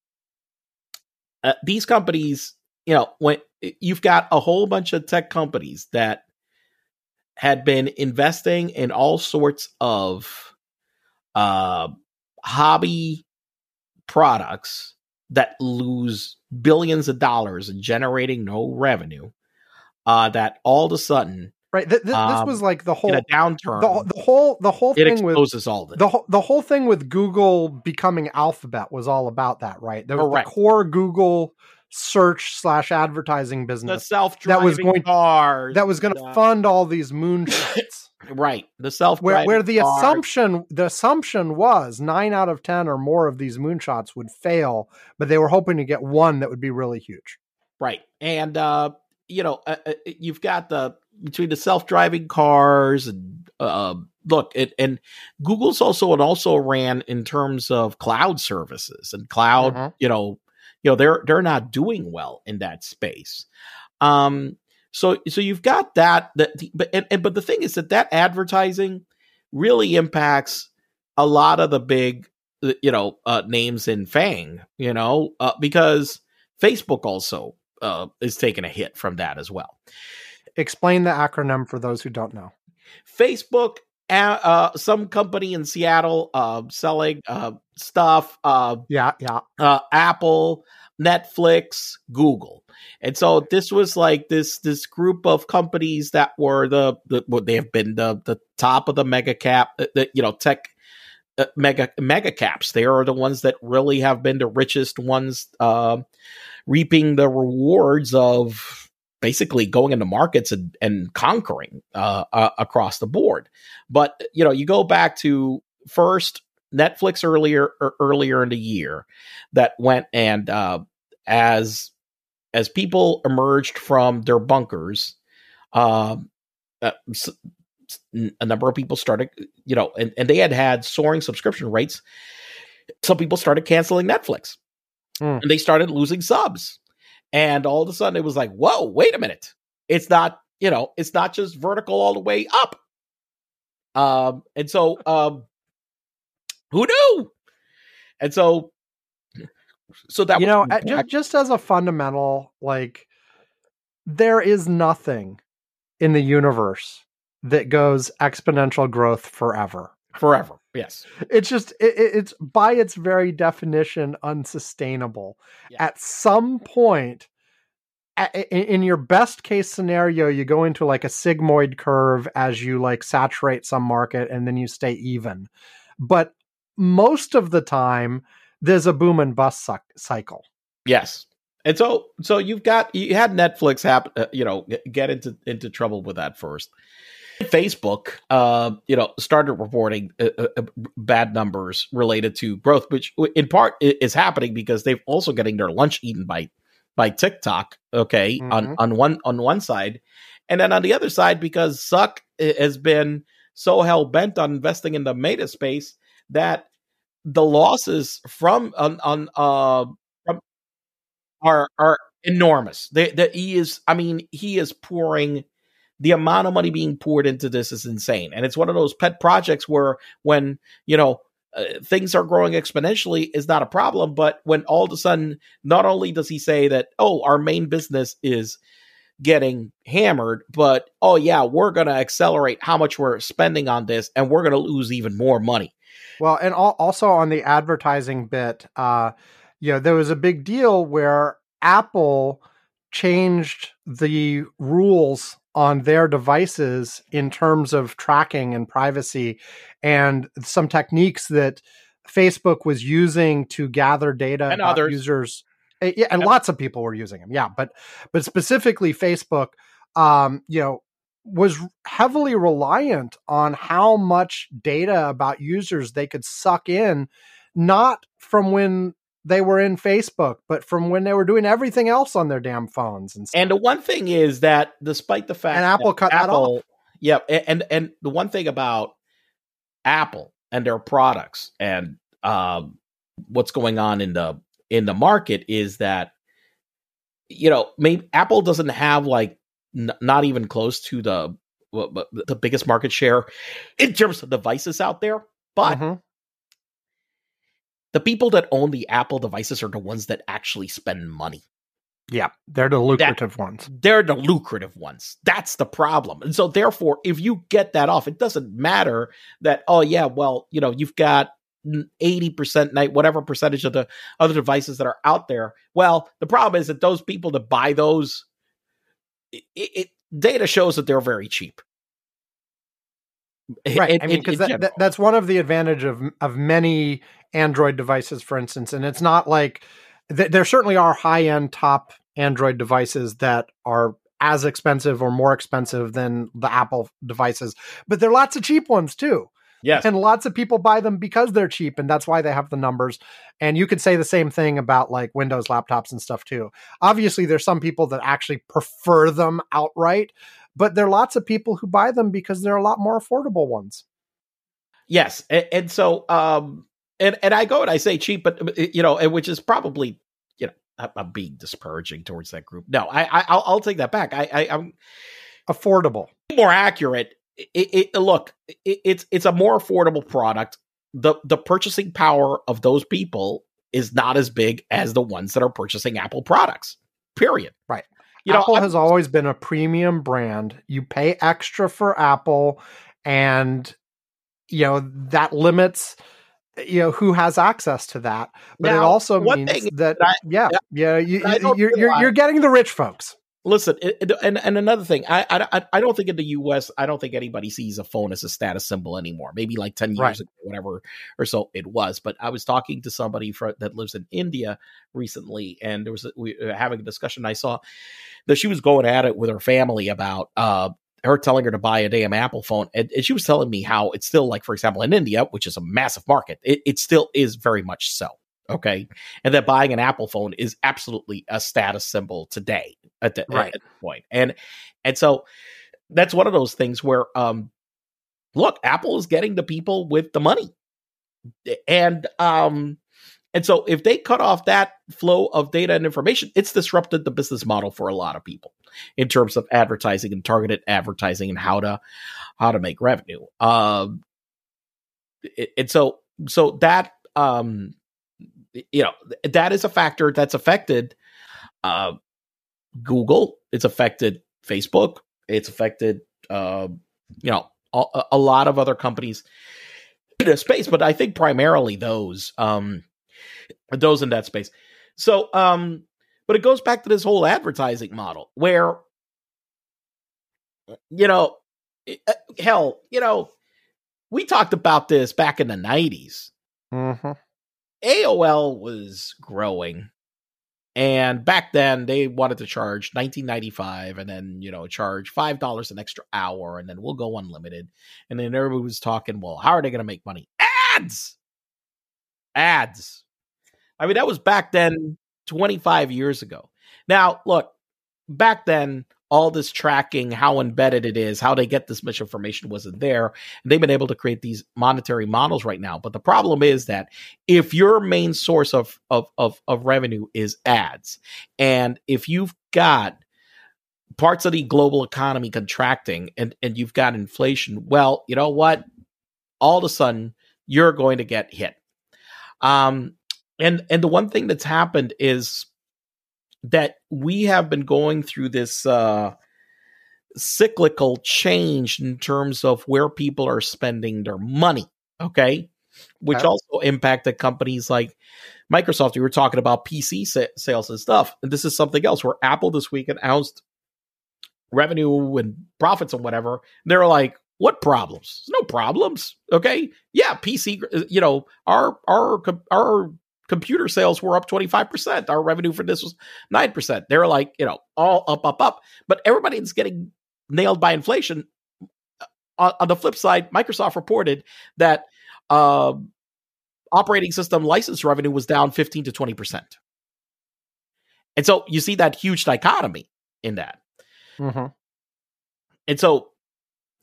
uh, these companies, you know, when you've got a whole bunch of tech companies that had been investing in all sorts of uh, hobby products that lose billions of dollars and generating no revenue uh, that all of a sudden right. Th- th- Um, this was like the whole downturn, the, the whole the whole it thing with exposes all this. the whole the whole thing with Google becoming Alphabet was all about that, right? There was Correct. the core Google search slash advertising business, the self-driving that was going- cars. that was going to uh, fund all these moonshots. right. The self-driving where the cars. assumption the assumption was nine out of ten or more of these moonshots would fail, but they were hoping to get one that would be really huge. Right. And uh you know, uh, uh, you've got the between the self-driving cars and uh look, it and Google's also and also ran in terms of cloud services and cloud, Mhm. you know, you know, they're they're not doing well in that space. Um so so you've got that that but and, and but the thing is that that advertising really impacts a lot of the big you know uh, names in FAANG, you know, uh, because Facebook also uh, is taking a hit from that as well. Explain the acronym for those who don't know. Facebook, uh, some company in Seattle uh, selling uh, stuff, uh, Yeah, yeah. uh, Apple, Netflix, Google, and so this was like this this group of companies that were the, the what they have been the the top of the mega cap, uh, the, you know, tech. Uh, mega mega caps they are the ones that really have been the richest ones uh, reaping the rewards of basically going into markets and, and conquering uh, uh, across the board. But you know, you go back to first Netflix earlier er, earlier in the year that went and uh, as as people emerged from their bunkers, um, uh, a number of people started, you know, and, and they had had soaring subscription rates. Some people started canceling Netflix, Hmm. and they started losing subs. And all of a sudden, it was like, "Whoa, wait a minute! It's not, you know, it's not just vertical all the way up." Um, and so, um, who knew? And so, so that you know, just just as a fundamental, like there is nothing in the universe that goes exponential growth forever. Forever. Yes, It's just it, it- it's by its very definition unsustainable. Yeah. At some point, in your best case scenario, you go into like a sigmoid curve as you like saturate some market, and then you stay even. But most of the time, there's a boom and bust cycle. yes. And so, so you've got you had Netflix happen, uh, you know, get- get into into trouble with that first. Facebook, uh, you know, started reporting uh, uh, uh, bad numbers related to growth, which in part is happening because they've also getting their lunch eaten by by TikTok. Okay, on Mhm. on one on one side, and then on the other side because Zuck has been so hell bent on investing in the meta space that the losses from on on uh from are are enormous. That he is, I mean, he is pouring the amount of money being poured into this is insane, and it's one of those pet projects where when you know uh, things are growing exponentially is not a problem, but when all of a sudden, not only does he say that, oh, our main business is getting hammered, but oh yeah, we're going to accelerate how much we're spending on this, and we're going to lose even more money. Well, and al- also on the advertising bit, uh, you know, there was a big deal where Apple changed the rules on their devices in terms of tracking and privacy and some techniques that Facebook was using to gather data And about others. users. Uh, Yeah, and Yep. lots of people were using them. Yeah, but but specifically Facebook, um, you know, was heavily reliant on how much data about users they could suck in, not from when they were in Facebook, but from when they were doing everything else on their damn phones and stuff. And the one thing is that despite the fact And Apple cut that Apple, yeah, and and the one thing about Apple and their products and um, what's going on in the in the market is that you know maybe Apple doesn't have like n- not even close to the the biggest market share in terms of devices out there, but Mhm. The people that own the Apple devices are the ones that actually spend money. yeah, they're the lucrative ones. they're the lucrative ones. That's the problem. And so therefore, if you get that off, it doesn't matter that, oh yeah, well, you know, you've got 80% night, whatever percentage of the other devices that are out there. Well, the problem is that those people that buy those, it, it data shows that they're very cheap. right i mean because that, that, that's one of the advantage of of many android devices for instance and it's not like th- there certainly are high end top android devices that are as expensive or more expensive than the apple devices but there are lots of cheap ones too. Yes, and lots of people buy them because they're cheap and that's why they have the numbers. And you could say the same thing about like windows laptops and stuff too. Obviously there's some people that actually prefer them outright but there are lots of people who buy them because they're a lot more affordable ones. Yes, and, and so um, and and I go and I say cheap, but you know, and which is probably you know I'm, I'm being disparaging towards that group. No, I, I I'll, I'll take that back. I, I I'm affordable more accurate. It, it, look, it, it's it's a more affordable product. the The purchasing power of those people is not as big as the ones that are purchasing Apple products. Period. Right. You know, Apple I'm- has always been a premium brand. You pay extra for Apple, and you know that limits you know who has access to that. But it also means that I- yeah, yeah, you, are you're, you're you're getting the rich folks. listen, it, it- and and another thing, I, I I don't think in the U.S. I don't think anybody sees a phone as a status symbol anymore. Maybe like ten years Right. ago, whatever or so it was. But I was talking to somebody for, that lives in India recently, and there was a, we were having a discussion. I saw that she was going at it with her family about uh her telling her to buy a damn Apple phone, and, and she was telling me how it's still like, for example, in India, which is a massive market, it, it still is very much so. Okay, and that buying an Apple phone is absolutely a status symbol today at the Right. at this point. And and so that's one of those things where um look, Apple is getting the people with the money. And um and so if they cut off that flow of data and information, it's disrupted the business model for a lot of people in terms of advertising and targeted advertising and how to how to make revenue. Um and so so that um you know that is a factor that's affected uh Google, it's affected Facebook, it's affected uh, you know a, a lot of other companies in the space, but I think primarily those um those in that space. So um but it goes back to this whole advertising model where you know uh, hell, you know, we talked about this back in the 90s. Mm-hmm. AOL was growing. And back then they wanted to charge 19.95 and then, you know, charge $5 an extra hour and then we'll go unlimited. And then everybody was talking, well, how are they going to make money? Ads. Ads. I mean, that was back then 25 years ago. Now, look, back then all this tracking, how embedded it is, how they get this much information wasn't there. And they've been able to create these monetary models right now. But the problem is that if your main source of of of, of revenue is ads, and if you've got parts of the global economy contracting and and you've got inflation, well, you know what? All of a sudden, you're going to get hit. Um, and and the one thing that's happened is that we have been going through this uh, cyclical change in terms of where people are spending their money. Okay, which also impacted companies like Microsoft. We were talking about PC sa- sales and stuff, and this is something else where Apple this week announced revenue and profits and whatever. They're like, "What problems? No problems." Okay, yeah, PC. You know, our our our computer sales were up 25%. Our revenue for this was 9%. They're like, you know, all up, up, up. But everybody's getting nailed by inflation. On, on the flip side, Microsoft reported that uh, operating system license revenue was down 15 to 20%. And so you see that huge dichotomy in that. Mm-hmm. And so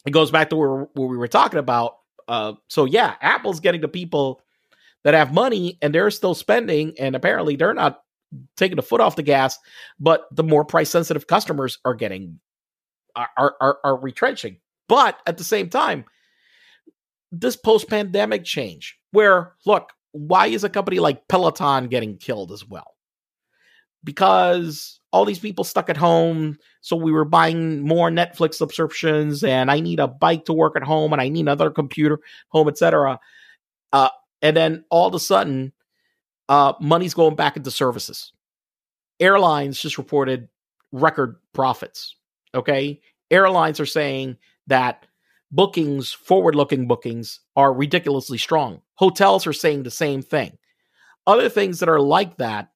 it goes back to where, where we were talking about. Uh, so yeah, Apple's getting the people that have money and they're still spending, and apparently they're not taking the foot off the gas. But the more price sensitive customers are getting are, are are retrenching. But at the same time, this post pandemic change, where look, why is a company like Peloton getting killed as well? Because all these people stuck at home, so we were buying more Netflix subscriptions, and I need a bike to work at home, and I need another computer home, etc. Uh, and then all of a sudden, uh, money's going back into services. Airlines just reported record profits. Okay, airlines are saying that bookings, forward looking bookings, are ridiculously strong. Hotels are saying the same thing. Other things that are like that,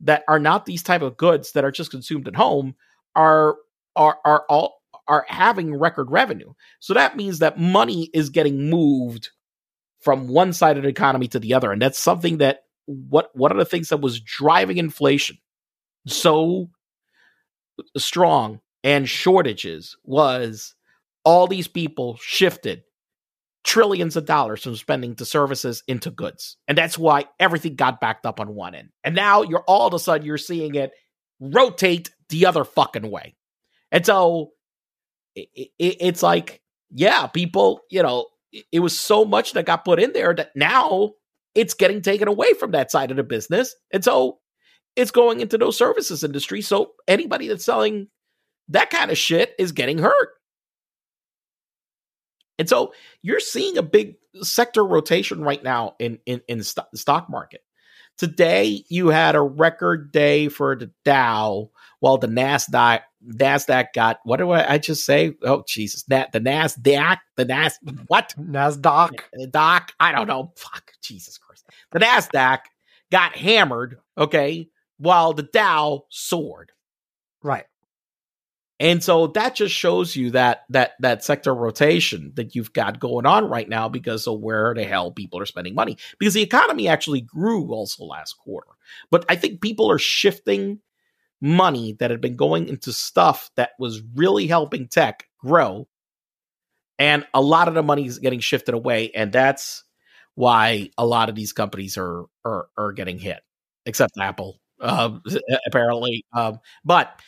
that are not these type of goods that are just consumed at home, are are are all are having record revenue. So that means that money is getting moved from one side of the economy to the other, and that's something that what one of the things that was driving inflation so strong and shortages was all these people shifted trillions of dollars from spending to services into goods. And that's why everything got backed up on one end. And now you're all of a sudden you're seeing it rotate the other fucking way. And so it, it, it's like, yeah, people, you know, it, was so much that got put in there that now it's getting taken away from that side of the business. And so it's going into those services industry. So anybody that's selling that kind of shit is getting hurt. And so you're seeing a big sector rotation right now in in, in the stock market. Today you had a record day for the Dow, while the Nasdaq Nasdaq got what do I, I just say? Oh Jesus, that the Nasdaq, the Nas what Nasdaq, the Doc? I don't know. Fuck Jesus Christ, the Nasdaq got hammered. Okay, while the Dow soared. Right. And so that just shows you that that that sector rotation that you've got going on right now because of where the hell people are spending money. Because the economy actually grew also last quarter. But I think people are shifting money that had been going into stuff that was really helping tech grow. And a lot of the money is getting shifted away. And that's why a lot of these companies are are, are getting hit, except Apple, uh, apparently. Um, but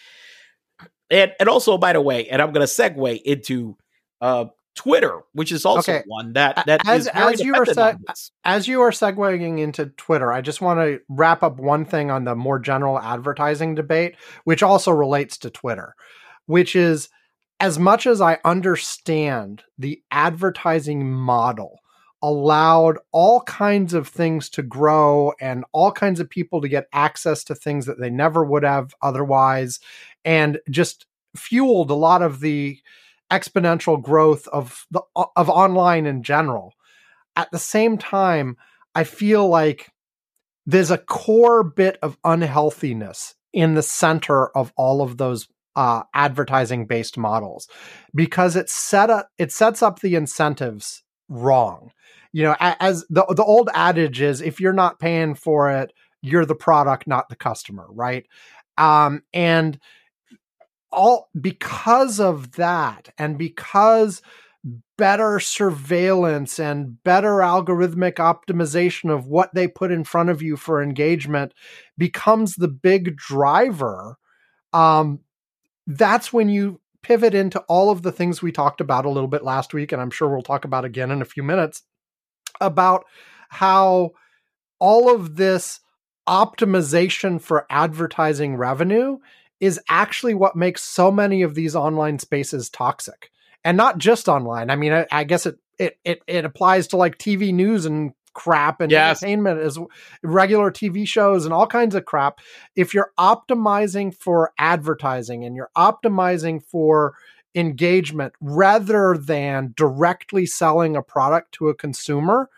and and also by the way, and I'm going to segue into uh, Twitter, which is also Okay. one that that as is very as you are this. as you are segueing into Twitter, I just want to wrap up one thing on the more general advertising debate, which also relates to Twitter, which is as much as I understand the advertising model allowed all kinds of things to grow and all kinds of people to get access to things that they never would have otherwise and just fueled a lot of the exponential growth of the of online in general. At the same time i feel like there's a core bit of unhealthiness in the center of all of those uh, advertising based models because it set up it sets up the incentives wrong. You know as the the old adage is if you're not paying for it you're the product not the customer right? Um and all because of that and because better surveillance and better algorithmic optimization of what they put in front of you for engagement becomes the big driver um that's when you pivot into all of the things we talked about a little bit last week and I'm sure we'll talk about again in a few minutes about how all of this optimization for advertising revenue is actually what makes so many of these online spaces toxic. And not just online. I mean i, I guess it, it it it applies to like tv news and crap and Yes. entertainment as regular tv shows and all kinds of crap. If you're optimizing for advertising and you're optimizing for engagement rather than directly selling a product to a consumer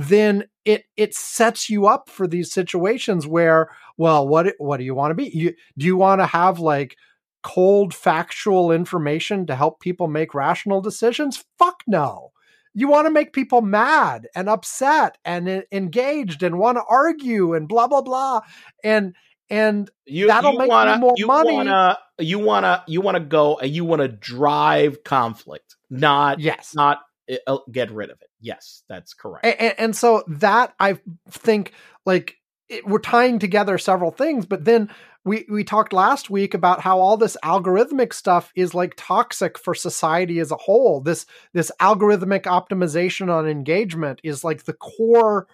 then it it sets you up for these situations where well what what do you want to be you do you want to have like cold factual information to help people make rational decisions fuck no you want to make people mad and upset and engaged and want to argue and blah blah blah and and You, That'll you make you wanna, more you money. Wanna, you wanna you wanna go and you wanna drive conflict, not yes not uh, get rid of it. Yes, that's correct. and, and so that I think like it, we're tying together several things, but then we we talked last week about how all this algorithmic stuff is like toxic for society as a whole. This this algorithmic optimization on engagement is like the core.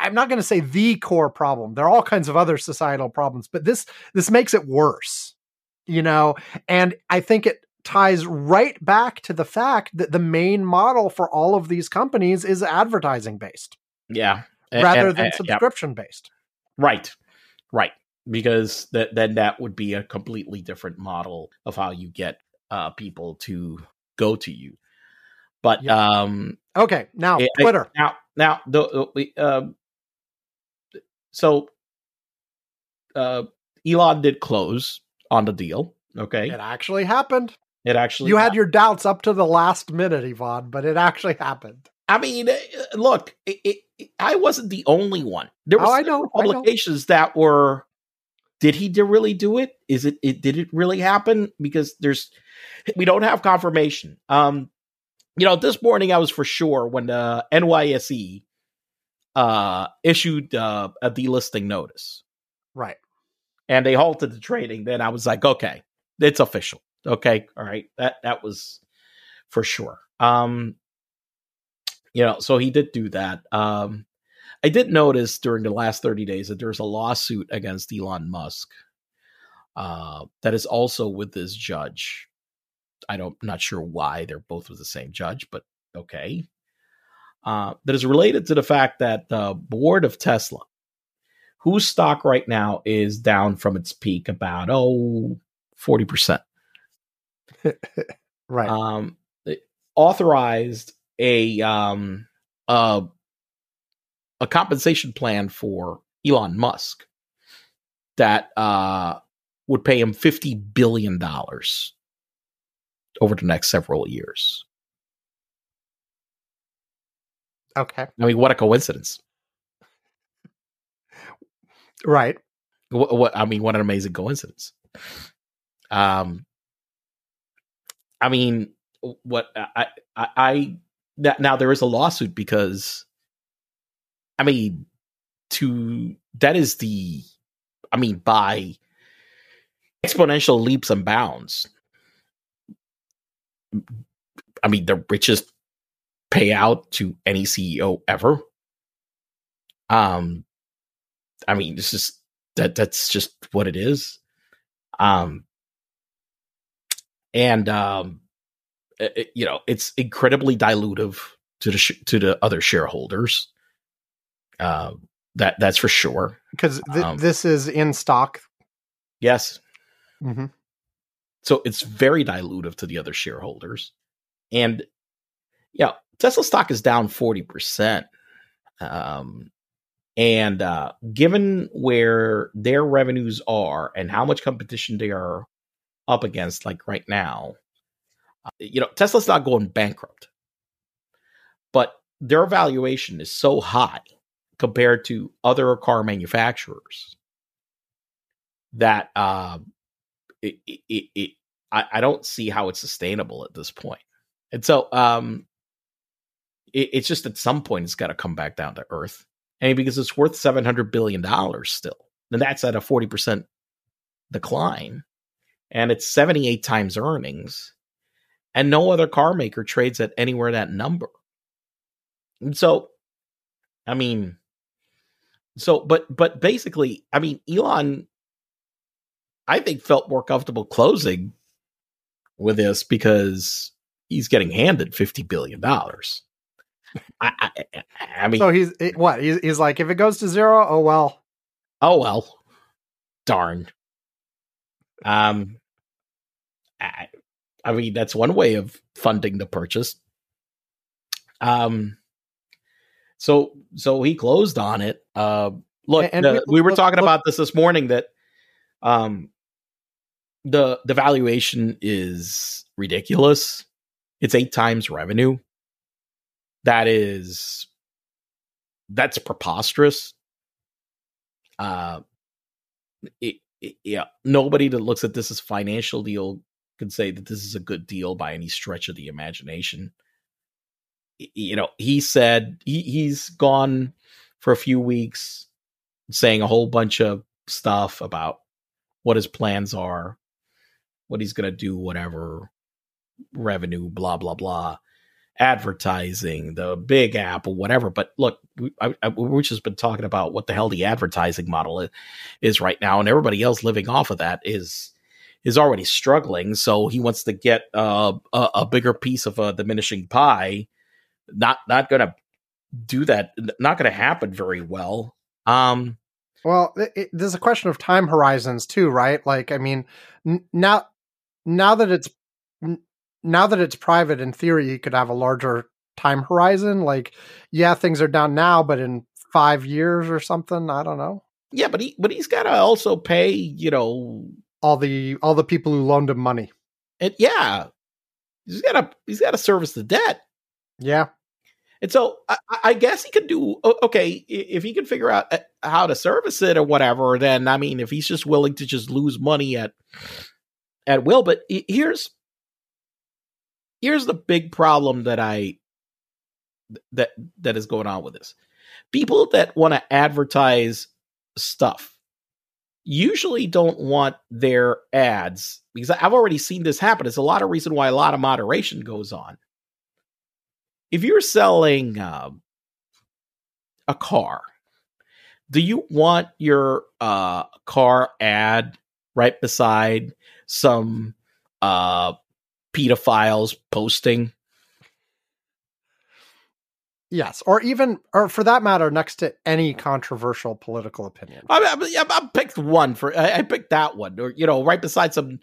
I'm not going to say the core problem. There are all kinds of other societal problems, but this this makes it worse. You know, and I think it ties right back to the fact that the main model for all of these companies is advertising based yeah, rather and- than and- yeah. subscription based. Right. Right. Because that then that would be a completely different model of how you get uh, people to go to you. But Yep. um, Okay, now it- I- Twitter. now now the we um, so uh, Elon did close on the deal. Okay, it actually happened. It actually You had your doubts up to the last minute, Ivan, but it actually happened. I mean, uh, look, it, it, I wasn't the only one. There were Oh, I know, I know. publications that were. Did he really do it? Is it, it? Did it really happen? Because there's, we don't have confirmation. Um, you know, this morning I was for sure when the NYSE uh issued uh, a delisting notice Right. and they halted the trading. Then I was like, okay, it's official. Okay, all right, that that was for sure. Um, you know, so he did do that. Um, I did notice during the last thirty days that there's a lawsuit against Elon Musk. Uh, that is also with this judge. I don't, not sure why they're both with the same judge, but okay. Uh, that is related to the fact that the board of Tesla, whose stock right now is down from its peak about oh 40%. Right. Um, authorized a um uh, a compensation plan for Elon Musk that uh would pay him 50 billion dollars over the next several years. okay. I mean, what a coincidence. Right. What, what I mean, what an amazing coincidence. Um, I mean, what I I, I that now there is a lawsuit because, I mean, to that is the, I mean, by exponential leaps and bounds. I mean, the richest payout to any CEO ever. Um, I mean, this is that that's just what it is. Um, and um, it- you know, it's incredibly dilutive to the sh- to the other shareholders. Uh, that that's for sure. Because th- Um, this is in stock. Yes, hmm so it's very dilutive to the other shareholders, and yeah, Tesla stock is down forty percent. Um, and uh, given where their revenues are and how much competition they are up against, like right now, uh, you know, Tesla's not going bankrupt, but their valuation is so high compared to other car manufacturers that uh, it, it, it, I, I don't see how it's sustainable at this point. And so, um, it, it's just at some point it's got to come back down to earth. And because it's worth seven hundred billion dollars still, and that's at a forty percent decline, and it's seventy eight times earnings, and no other car maker trades at anywhere that number. And so, I mean, so but but basically, I mean, Elon, I think felt more comfortable closing with this because he's getting handed fifty billion dollars. I, I, I mean, So he's what? He's, he's like, if it goes to zero, oh well. oh well, darn. Um, I, I mean that's one way of funding the purchase. Um, so so he closed on it. Uh, look, And- and the- we- we were look- talking look- about this this morning that, um, the the valuation is ridiculous. It's eight times revenue. That is that's preposterous. Uh, it, it- yeah, nobody that looks at this as financial deal can say that this is a good deal by any stretch of the imagination. You know, he said he, he's gone for a few weeks saying a whole bunch of stuff about what his plans are, what he's going to do, whatever revenue, blah, blah, blah, advertising, the big app or whatever. But look, we, I, I, we've just been talking about what the hell the advertising model is, is right now, and everybody else living off of that is is already struggling. So he wants to get uh, a, a bigger piece of a diminishing pie. Not not going to do that. Not going to happen very well. Um, Well, it, it, there's a question of time horizons too, right? Like, I mean, n- now now that it's now that it's private, in theory, you could have a larger time horizon. Like, yeah, things are down now, but in five years or something, I don't know. Yeah, but he but he's got to also pay, you know, All the all the people who loaned him money. and yeah, he's got to he's got to service the debt. Yeah, And so I, I guess he could do okay if he can figure out uh, how to service it or whatever. Then I mean, if he's just willing to just lose money at at will, but here's here's the big problem that I that that is going on with this. People that want to advertise stuff usually don't want their ads because I've already seen this happen. It's a lot of reason why a lot of moderation goes on if you're selling um, a car, do you want your uh, car ad right beside some uh, pedophiles posting? yes, or even, or for that matter, next to any controversial political opinion. I, I, I picked one for I, I picked that one, or you know, right beside some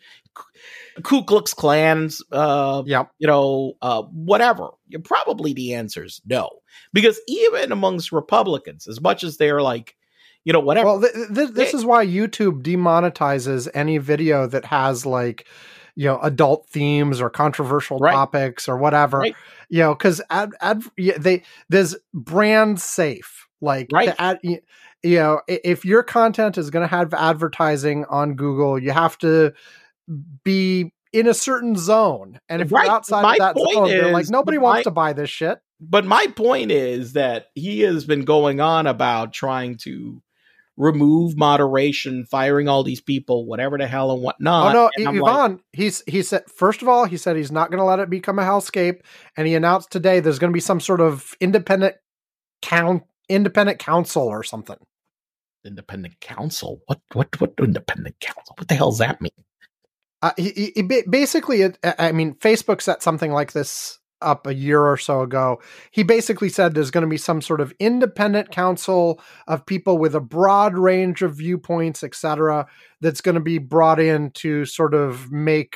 Ku Klux Klans uh, Yep. you know, uh, whatever. You probably the answer is no, because even amongst Republicans, as much as they're like, you know, whatever. Well, th- th- this They- is why YouTube demonetizes any video that has like, you know, adult themes or controversial Right. topics or whatever. Right. You know, because ad, ad, they there's brand safe. Like, Right. the ad, you know, if your content is going to have advertising on Google, you have to be in a certain zone. And if Right. you're outside My of that zone, they're like, is- nobody my- wants to buy this shit. but my point is that he has been going on about trying to remove moderation, firing all these people, whatever the hell and whatnot. Oh no, And I'm like, Ivan. he's he said first of all, he said he's not going to let it become a hellscape, and he announced today there's going to be some sort of independent count, independent council or something. independent council? What what what independent council? What the hell does that mean? Uh, he, he- he basically, it, I mean, Facebook set something like this up a year or so ago. He basically said there's going to be some sort of independent council of people with a broad range of viewpoints, etc., that's going to be brought in to sort of make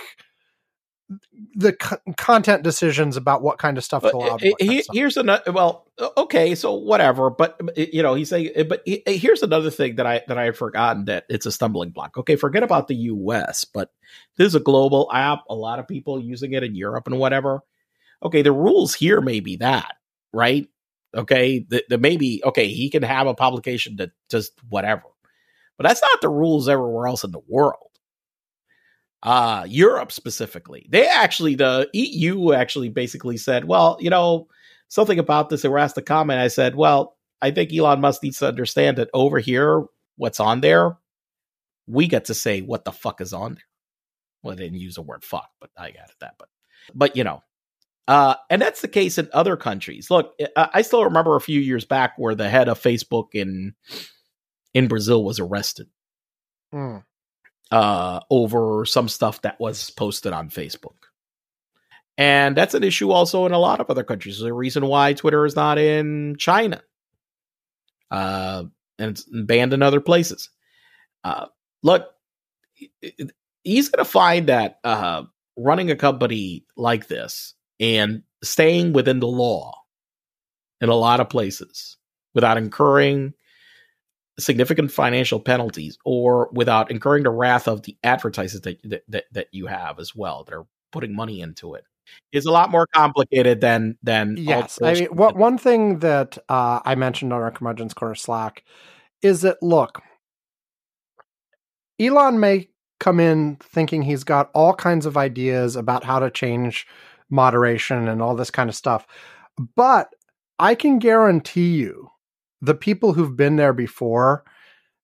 the co- content decisions about what kind of stuff to allow. and what kind he- here's another. Well, okay, so whatever. But you know, he's saying. Eh, but he- eh, here's another thing that I that I had forgotten that it's a stumbling block. Okay, forget about the U.S., but this is a global app. A lot of people using it in Europe and whatever. Okay, the rules here may be that right. Okay, the, the maybe okay he can have a publication that just whatever, but that's not the rules everywhere else in the world uh Europe specifically. They actually the EU actually basically said, well, you know, something about this. They were asked to comment. I said, well, I think Elon Musk needs to understand that over here, what's on there, we get to say what the fuck is on there. Well, they didn't use the word fuck, but I got that. But but you know, uh, and that's the case in other countries. Look, I still remember a few years back where the head of Facebook in in Brazil was arrested Mm. uh, over some stuff that was posted on Facebook. And that's an issue also in a lot of other countries. There's a reason why Twitter is not in China. Uh, and it's banned in other places. Uh, look, he's going to find that uh, running a company like this and staying within the law in a lot of places without incurring significant financial penalties or without incurring the wrath of the advertisers that, that, that, that you have as well that are putting money into it. Is a lot more complicated than than Yes, I mean, what one thing that uh, I mentioned on our curmudgeons corner Slack is that look, Elon may come in thinking he's got all kinds of ideas about how to change moderation and all this kind of stuff, but I can guarantee you, the people who've been there before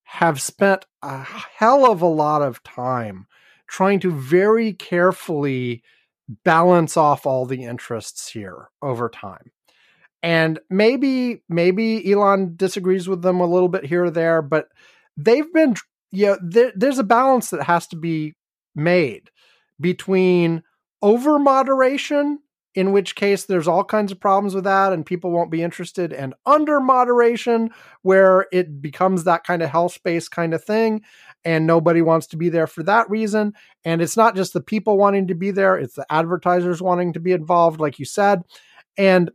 have spent a hell of a lot of time trying to very carefully balance off all the interests here over time. And maybe maybe Elon disagrees with them a little bit here or there, but they've been you know there, there's a balance that has to be made between over moderation in which case there's all kinds of problems with that and people won't be interested and under moderation where it becomes that kind of hell space kind of thing and nobody wants to be there for that reason. And it's not just the people wanting to be there, it's the advertisers wanting to be involved, like you said. And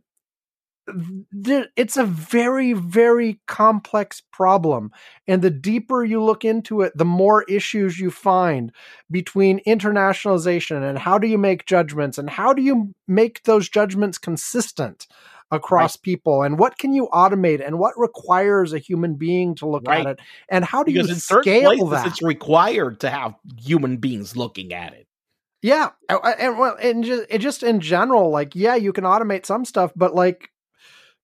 it's a very, very complex problem. And the deeper you look into it, the more issues you find between internationalization and how do you make judgments and how do you make those judgments consistent across right. people and what can you automate and what requires a human being to look right. at it and how do because you scale places, that it's required to have human beings looking at it yeah and well and just, just in general like yeah you can automate some stuff but like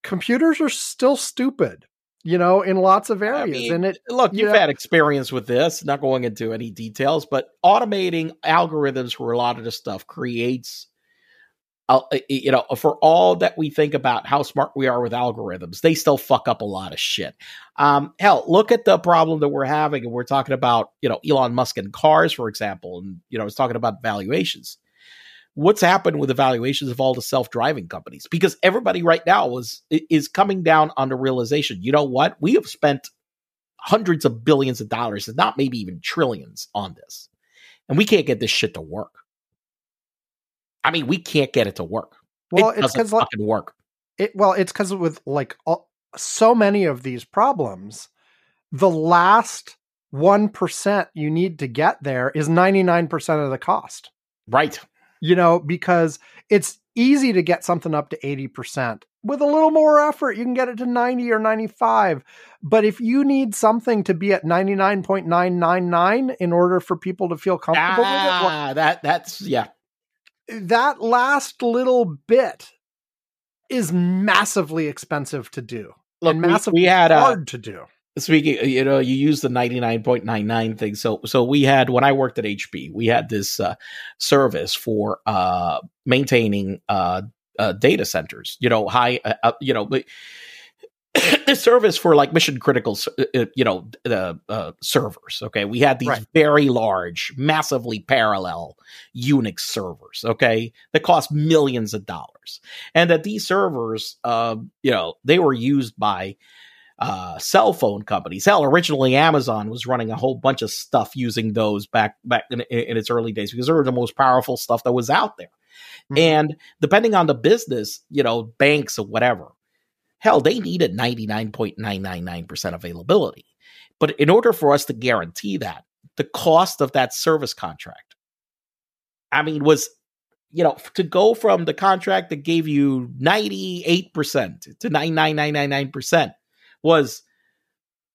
computers are still stupid you know in lots of areas I mean, and it look you've had experience with this not going into any details but automating algorithms for a lot of this stuff creates uh, you know, for all that we think about how smart we are with algorithms, they still fuck up a lot of shit. Um, hell, look at the problem that we're having, and we're talking about, you know, Elon Musk and cars, for example, and you know, I was talking about valuations. What's happened with the valuations of all the self-driving companies? Because everybody right now is is coming down on the realization, you know what? We have spent hundreds of billions of dollars, and not maybe even trillions, on this, and we can't get this shit to work. I mean, we can't get it to work. Well, it it's because fucking work. It well, it's because with like all, so many of these problems, the last one percent you need to get there is ninety nine percent of the cost. Right. You know, because it's easy to get something up to 80%. With a little more effort, you can get it to 90 or 95. But if you need something to be at 99.999 in order for people to feel comfortable ah, with it, well, that that's yeah that last little bit is massively expensive to do. Look, and massively we, we had, hard uh, to do. Speaking, uh, you know, you use the ninety nine point nine nine thing. So, so we had when I worked at HP, we had this uh, service for uh, maintaining uh, uh, data centers. You know, high, you know, but this service for like mission critical, uh, uh, you know, the uh, servers. Okay, we had these right. very large, massively parallel Unix servers. Okay, that cost millions of dollars, and that these servers, uh, you know, they were used by uh, cell phone companies. Hell, originally Amazon was running a whole bunch of stuff using those back back in, in its early days because they were the most powerful stuff that was out there. Mm-hmm. And depending on the business, you know, banks or whatever, Hell, they needed 99.999% availability. But in order for us to guarantee that, the cost of that service contract, I mean, was, you know, to go from the contract that gave you 98% to 99999% was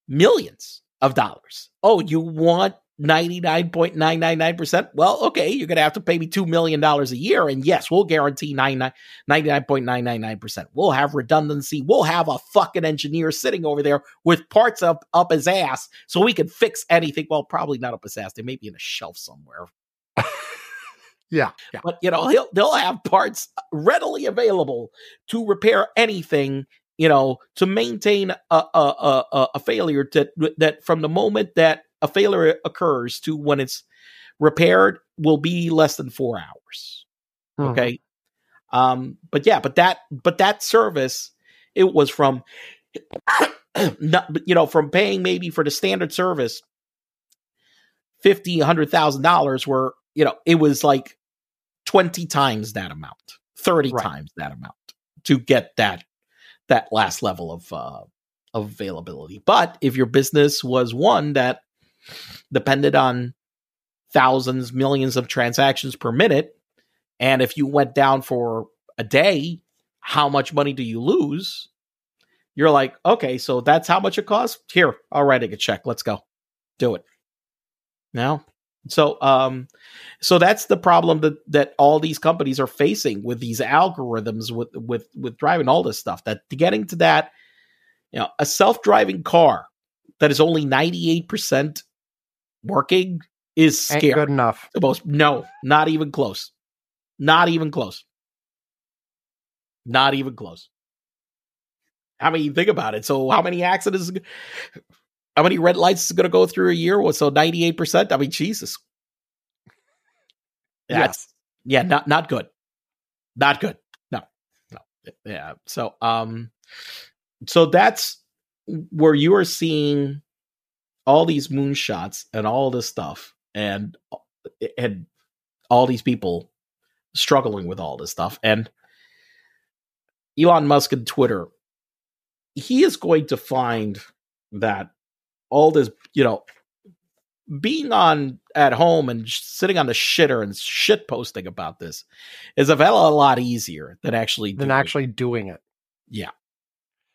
millions of dollars. Oh, you want 99.999%. Well, okay, you're going to have to pay me $2 million a year. And yes, we'll guarantee 99.999%. We'll have redundancy. We'll have a fucking engineer sitting over there with parts up, up his ass so we can fix anything. Well, probably not up his ass. They may be in a shelf somewhere. yeah, yeah. But, you know, he'll, they'll have parts readily available to repair anything you know, to maintain a a, a, a failure that that from the moment that a failure occurs to when it's repaired will be less than four hours. Mm-hmm. Okay. Um, but yeah, but that but that service, it was from not, you know, from paying maybe for the standard service fifty, a hundred thousand dollars where, you know, it was like 20 times that amount, 30 right. times that amount to get that that last level of uh availability. But if your business was one that depended on thousands, millions of transactions per minute. And if you went down for a day, how much money do you lose? You're like, okay, so that's how much it costs. Here, I'll write a check. Let's go. Do it. Now, so um so that's the problem that that all these companies are facing with these algorithms with with with driving all this stuff that getting to that you know a self-driving car that is only 98% working is scary. Ain't good enough. Most no, not even close. Not even close. Not even close. I mean, think about it. So, how many accidents? How many red lights is going to go through a year? Well, so ninety eight percent. I mean, Jesus. That's yes. yeah, not not good. Not good. No, no. Yeah. So, um, so that's where you are seeing all these moonshots and all this stuff, and and all these people struggling with all this stuff, and Elon Musk and Twitter, he is going to find that all this, you know, being on at home and sitting on the shitter and shit posting about this is a hell of a lot easier than actually than doing- actually doing it. yeah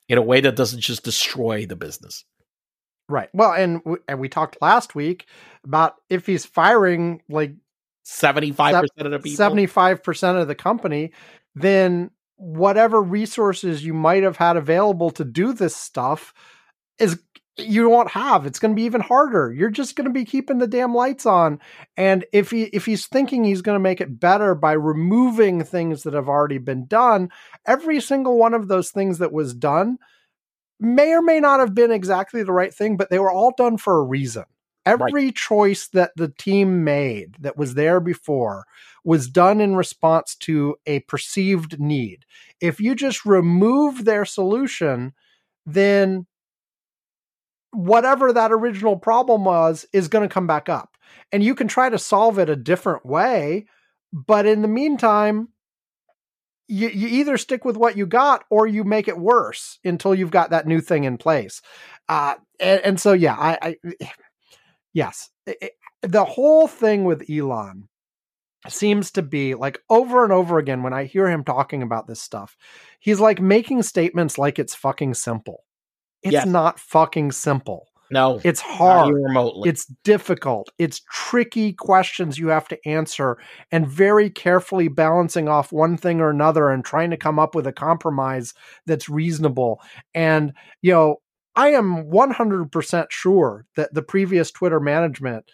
in a way that doesn't just destroy the business Right. Well, and w- and we talked last week about if he's firing like 75% of the people 75% of the company, then whatever resources you might have had available to do this stuff is you won't have. It's going to be even harder. You're just going to be keeping the damn lights on. And if he if he's thinking he's going to make it better by removing things that have already been done, every single one of those things that was done may or may not have been exactly the right thing, but they were all done for a reason. Every choice that the team made that was there before was done in response to a perceived need. If you just remove their solution, then whatever that original problem was is going to come back up. And you can try to solve it a different way, but in the meantime, you, you either stick with what you got or you make it worse until you've got that new thing in place. Uh, and, and so, yeah, I, I yes, it- the whole thing with Elon seems to be like over and over again when I hear him talking about this stuff, he's like making statements like it's fucking simple. It's Yes. not fucking simple. no It's hard. remotely It's difficult. It's tricky questions you have to answer and very carefully balancing off one thing or another and trying to come up with a compromise that's reasonable. And, you know, I am 100% sure that the previous Twitter management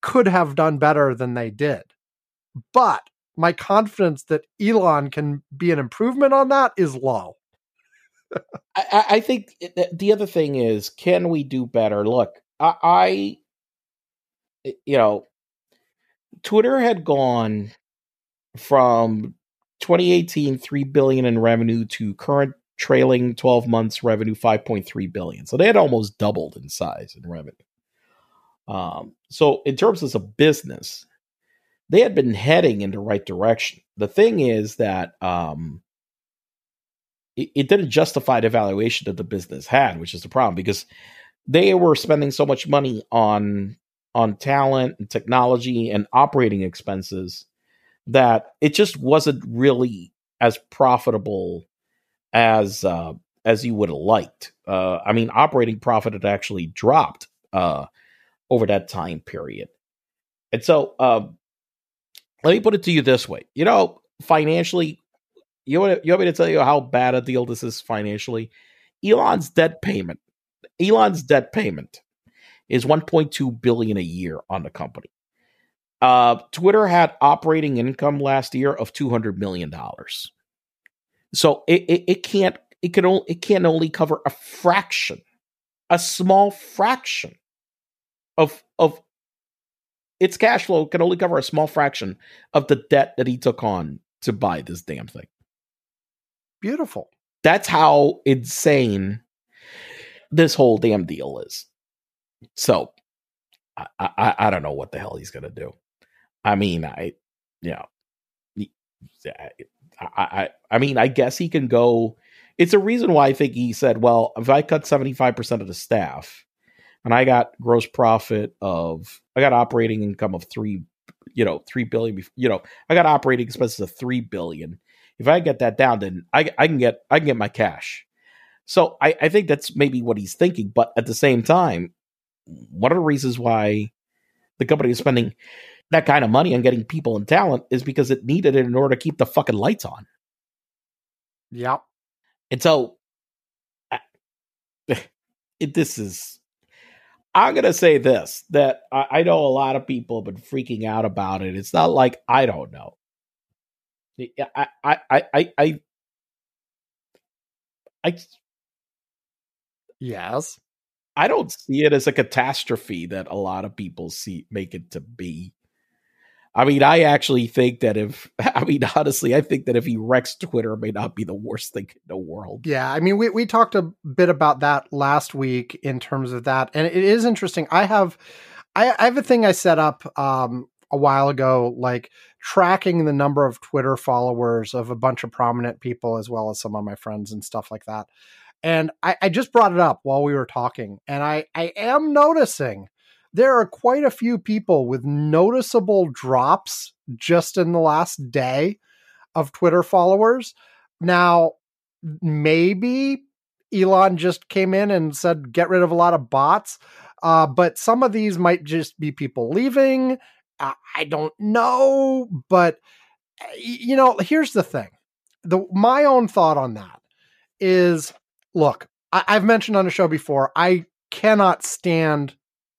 could have done better than they did. But my confidence that Elon can be an improvement on that is low. I, I- think the other thing is, can we do better? Look, I, I, you know, Twitter had gone from 2018 3 billion in revenue to current trailing 12 months revenue 5.3 billion. So they had almost doubled in size in revenue. Um, so in terms of a business, they had been heading in the right direction. The thing is that um, it, it didn't justify the valuation that the business had, which is the problem because they were spending so much money on on talent and technology and operating expenses that it just wasn't really as profitable as uh, as you would have liked. Uh, I mean, operating profit had actually dropped uh, over that time period, and so um, let me put it to you this way: you know, financially, you want you want me to tell you how bad a deal this is financially? Elon's debt payment, Elon's debt payment is 1.2 billion a year on the company. Uh, Twitter had operating income last year of 200 million dollars. So it, it it can't it can only it can only cover a fraction, a small fraction of of its cash flow can only cover a small fraction of the debt that he took on to buy this damn thing. Beautiful. That's how insane this whole damn deal is. So I I, I don't know what the hell he's gonna do. I mean, I you know, I, I I mean, I guess he can go. It's a reason why I think he said, well, if I cut seventy five percent of the staff, and I got gross profit of, I got operating income of three, you know, three billion. You know, I got operating expenses of three billion. If I get that down, then I I can get I can get my cash. So I I think that's maybe what he's thinking. But at the same time, one of the reasons why the company is spending that kind of money on getting people and talent is because it needed it in order to keep the fucking lights on. Yep. And so, I- it, this is. I'm gonna say this that I, I know a lot of people have been freaking out about it. It's not like I don't know. I, I, I, I, I, I, Yes. I don't see it as a catastrophe that a lot of people see make it to be. I mean, I actually think that if, I mean, honestly, I think that if he wrecks Twitter, it may not be the worst thing in the world. Yeah, I mean, we we talked a bit about that last week in terms of that, and it is interesting. I have, I, I have a thing I set up um, a while ago, like tracking the number of Twitter followers of a bunch of prominent people, as well as some of my friends and stuff like that. And I, I just brought it up while we were talking, and I I am noticing there are quite a few people with noticeable drops just in the last day of Twitter followers. Now, maybe Elon just came in and said, get rid of a lot of bots. Uh, but some of these might just be people leaving. Uh, I don't know. But, you know, here's the thing the my own thought on that is look, I, I've mentioned on the show before, I cannot stand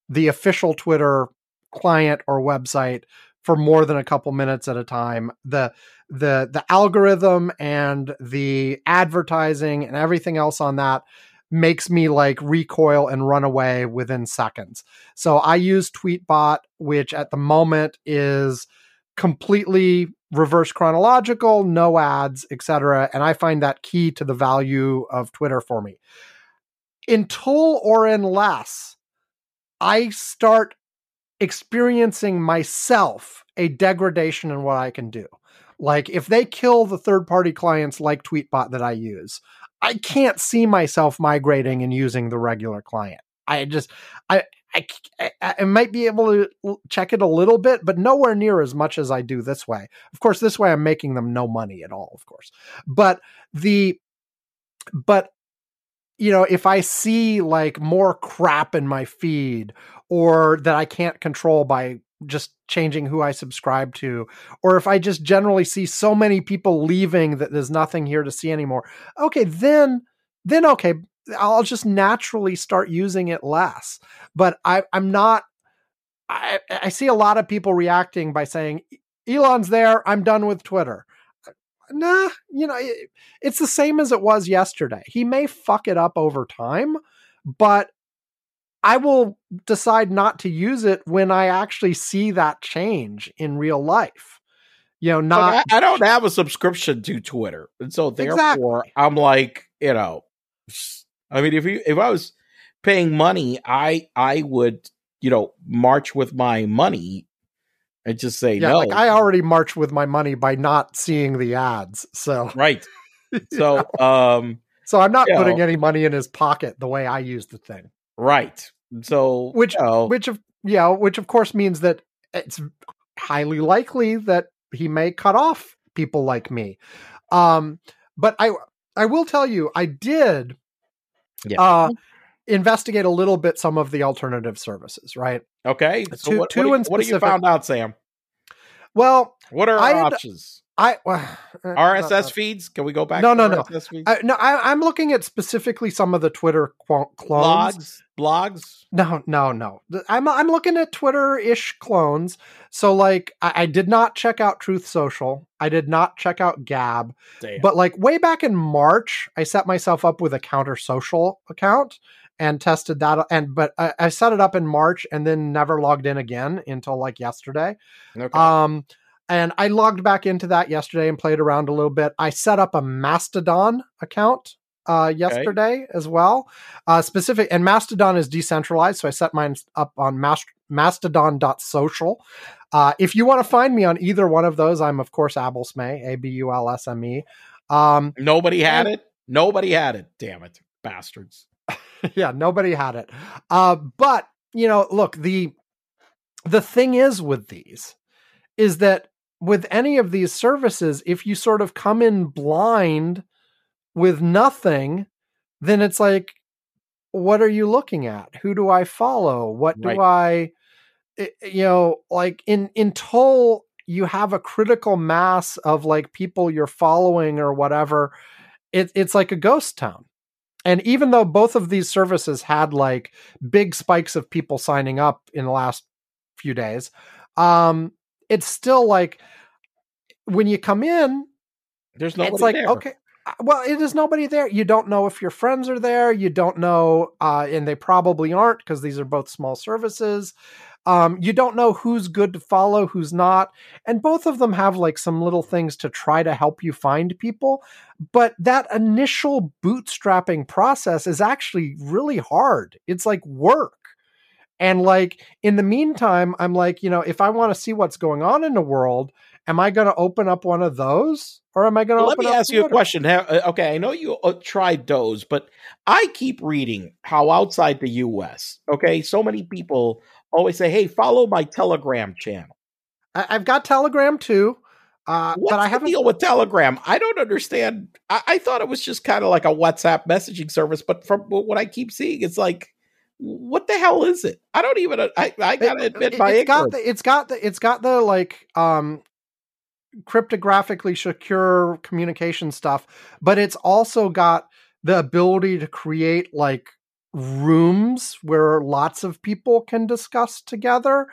the official Twitter client or website for more than a couple minutes at a time. The the the algorithm and the advertising and everything else on that makes me like recoil and run away within seconds. So I use Tweetbot, which at the moment is completely reverse chronological, no ads, etc. And I find that key to the value of Twitter for me. Until or unless I start experiencing myself a degradation in what I can do. Like if they kill the third party clients like Tweetbot that I use, I can't see myself migrating and using the regular client. I just, I, I, I, might be able to check it a little bit, but nowhere near as much as I do this way. Of course, this way I'm making them no money at all, of course. But the, but you know, if I see like more crap in my feed or that I can't control by just changing who I subscribe to, or if I just generally see so many people leaving that there's nothing here to see anymore, okay, then, then okay, I'll just naturally start using it less. But I, I'm not, I, I see a lot of people reacting by saying, Elon's there, I'm done with Twitter nah, you know, it, it's the same as it was yesterday. He may fuck it up over time, but I will decide not to use it when I actually see that change in real life. You know, not like I, I, don't have a subscription to Twitter, and so therefore exactly. I'm like, you know, I mean, if you if I was paying money, I I would you know march with my money and just say yeah, no. Like I already march with my money by not seeing the ads. So right. So um so I'm not putting know, any money in his pocket the way I use the thing. Right. So which you know, which of yeah, which of course means that it's highly likely that he may cut off people like me. Um but I I will tell you I did yeah. uh investigate a little bit some of the alternative services, right? Okay. So two, what, two what, what, you found out, Sam? Well, what are our options? I well, RSS feeds. Can we go back? No, no, no. I, no, I, am looking at specifically some of the Twitter clones. Blogs, blogs. No, no, no. I'm I'm looking at Twitter-ish clones. So like, I, I, did not check out Truth Social. I did not check out Gab. Damn. But like way back in March, I set myself up with a Counter Social account and tested that and but I, I, set it up in March and then never logged in again until like yesterday. Okay. Um and I logged back into that yesterday and played around a little bit. I set up a Mastodon account uh yesterday okay. as well. Uh specific and Mastodon is decentralized, so I set mine up on mast- mastodon.social. Uh if you want to find me on either one of those, I'm of course Abulsme, A B U L S M E. Um nobody had and, it. Nobody had it. Damn it. Bastards. yeah, nobody had it. Uh, but you know, look the the thing is with these is that with any of these services, if you sort of come in blind with nothing, then it's like, what are you looking at? Who do I follow? What do right. I, eh, you know, like in until you have a critical mass of like people you're following or whatever, it, it's like a ghost town and even though both of these services had like big spikes of people signing up in the last few days um it's still like when you come in there's nobody it's like there. okay uh, well it is nobody there you don't know if your friends are there you don't know uh and they probably aren't because these are both small services Um, you don't know who's good to follow, who's not. And both of them have like some little things to try to help you find people. But that initial bootstrapping process is actually really hard. It's like work. And like in the meantime, I'm like, you know, if I want to see what's going on in the world, am I going to open up one of those or am I going to Well, let me up ask you a question. Uh, Okay, I know you uh, tried those, but I keep reading how outside the U.S., okay, so many people always say, "Hey, follow my Telegram channel." I- I've got Telegram too. Uh, What's but I haven't deal with Telegram? I don't understand. I, I thought it was just kind of like a WhatsApp messaging service, but from what I keep seeing, it's like, what the hell is it? I don't even. I, I gotta admit it, my has got the it's got the it's got the like um cryptographically secure communication stuff but it's also got the ability to create like rooms where lots of people can discuss together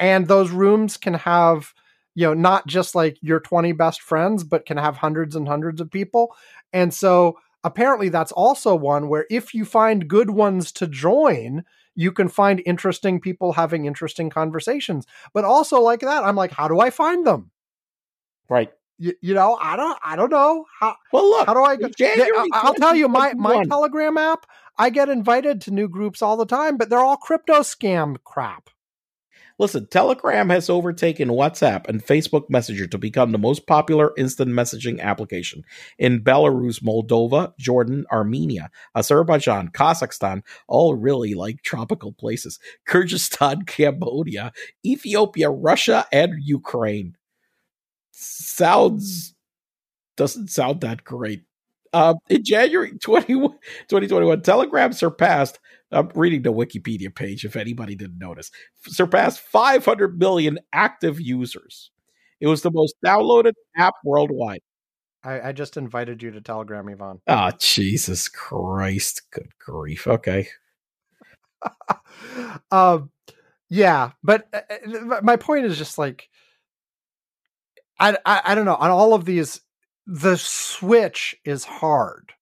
and those rooms can have you know not just like your 20 best friends but can have hundreds and hundreds of people and so apparently that's also one where if you find good ones to join you can find interesting people having interesting conversations but also like that i'm like how do i find them right. you, you know i don't i don't know how Well, look. how do i go January i'll tell you my my telegram app i get invited to new groups all the time but they're all crypto scam crap Listen, Telegram has overtaken WhatsApp and Facebook Messenger to become the most popular instant messaging application in Belarus, Moldova, Jordan, Armenia, Azerbaijan, Kazakhstan, all really like tropical places, Kyrgyzstan, Cambodia, Ethiopia, Russia, and Ukraine. Sounds doesn't sound that great. Uh, in January 20, 2021, Telegram surpassed I'm reading the Wikipedia page if anybody didn't notice. Surpassed 500 million active users. It was the most downloaded app worldwide. I, I just invited you to telegram ivan Oh, Jesus Christ. Good grief. Okay. um yeah but uh, uh, my point is just like I, I i don't know on all of these the switch is hard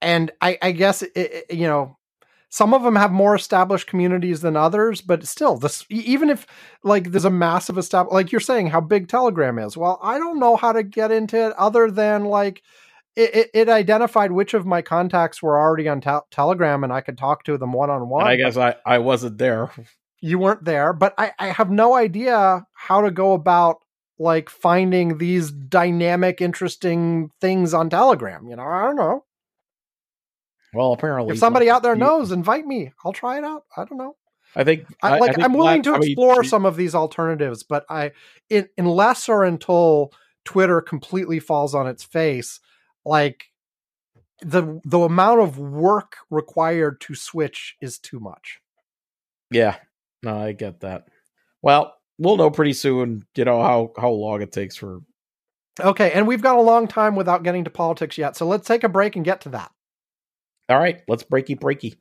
and i i guess it, it, you know some of them have more established communities than others but still this even if like there's a massive established like you're saying how big telegram is well i don't know how to get into it other than like it, it, identified which of my contacts were already on tel- telegram and i could talk to them one-on-one I guess I, I wasn't there. you weren't there, but I, I have no idea how to go about like finding these dynamic, interesting things on Telegram. You know, I don't know. Well, apparently. If somebody out there you- knows, invite me. I'll try it out. I don't know. I think. I, like think I'm willing to Vlad- I mean, explore some of these alternatives, but I, in, unless or until Twitter completely falls on its face, like the the amount of work required to switch is too much. Yeah. No, I get that. Well, we'll know pretty soon, you know, how, how long it takes for. Okay, and we've got a long time without getting to politics yet, so let's take a break and get to that. All right. Let's breaky breaky.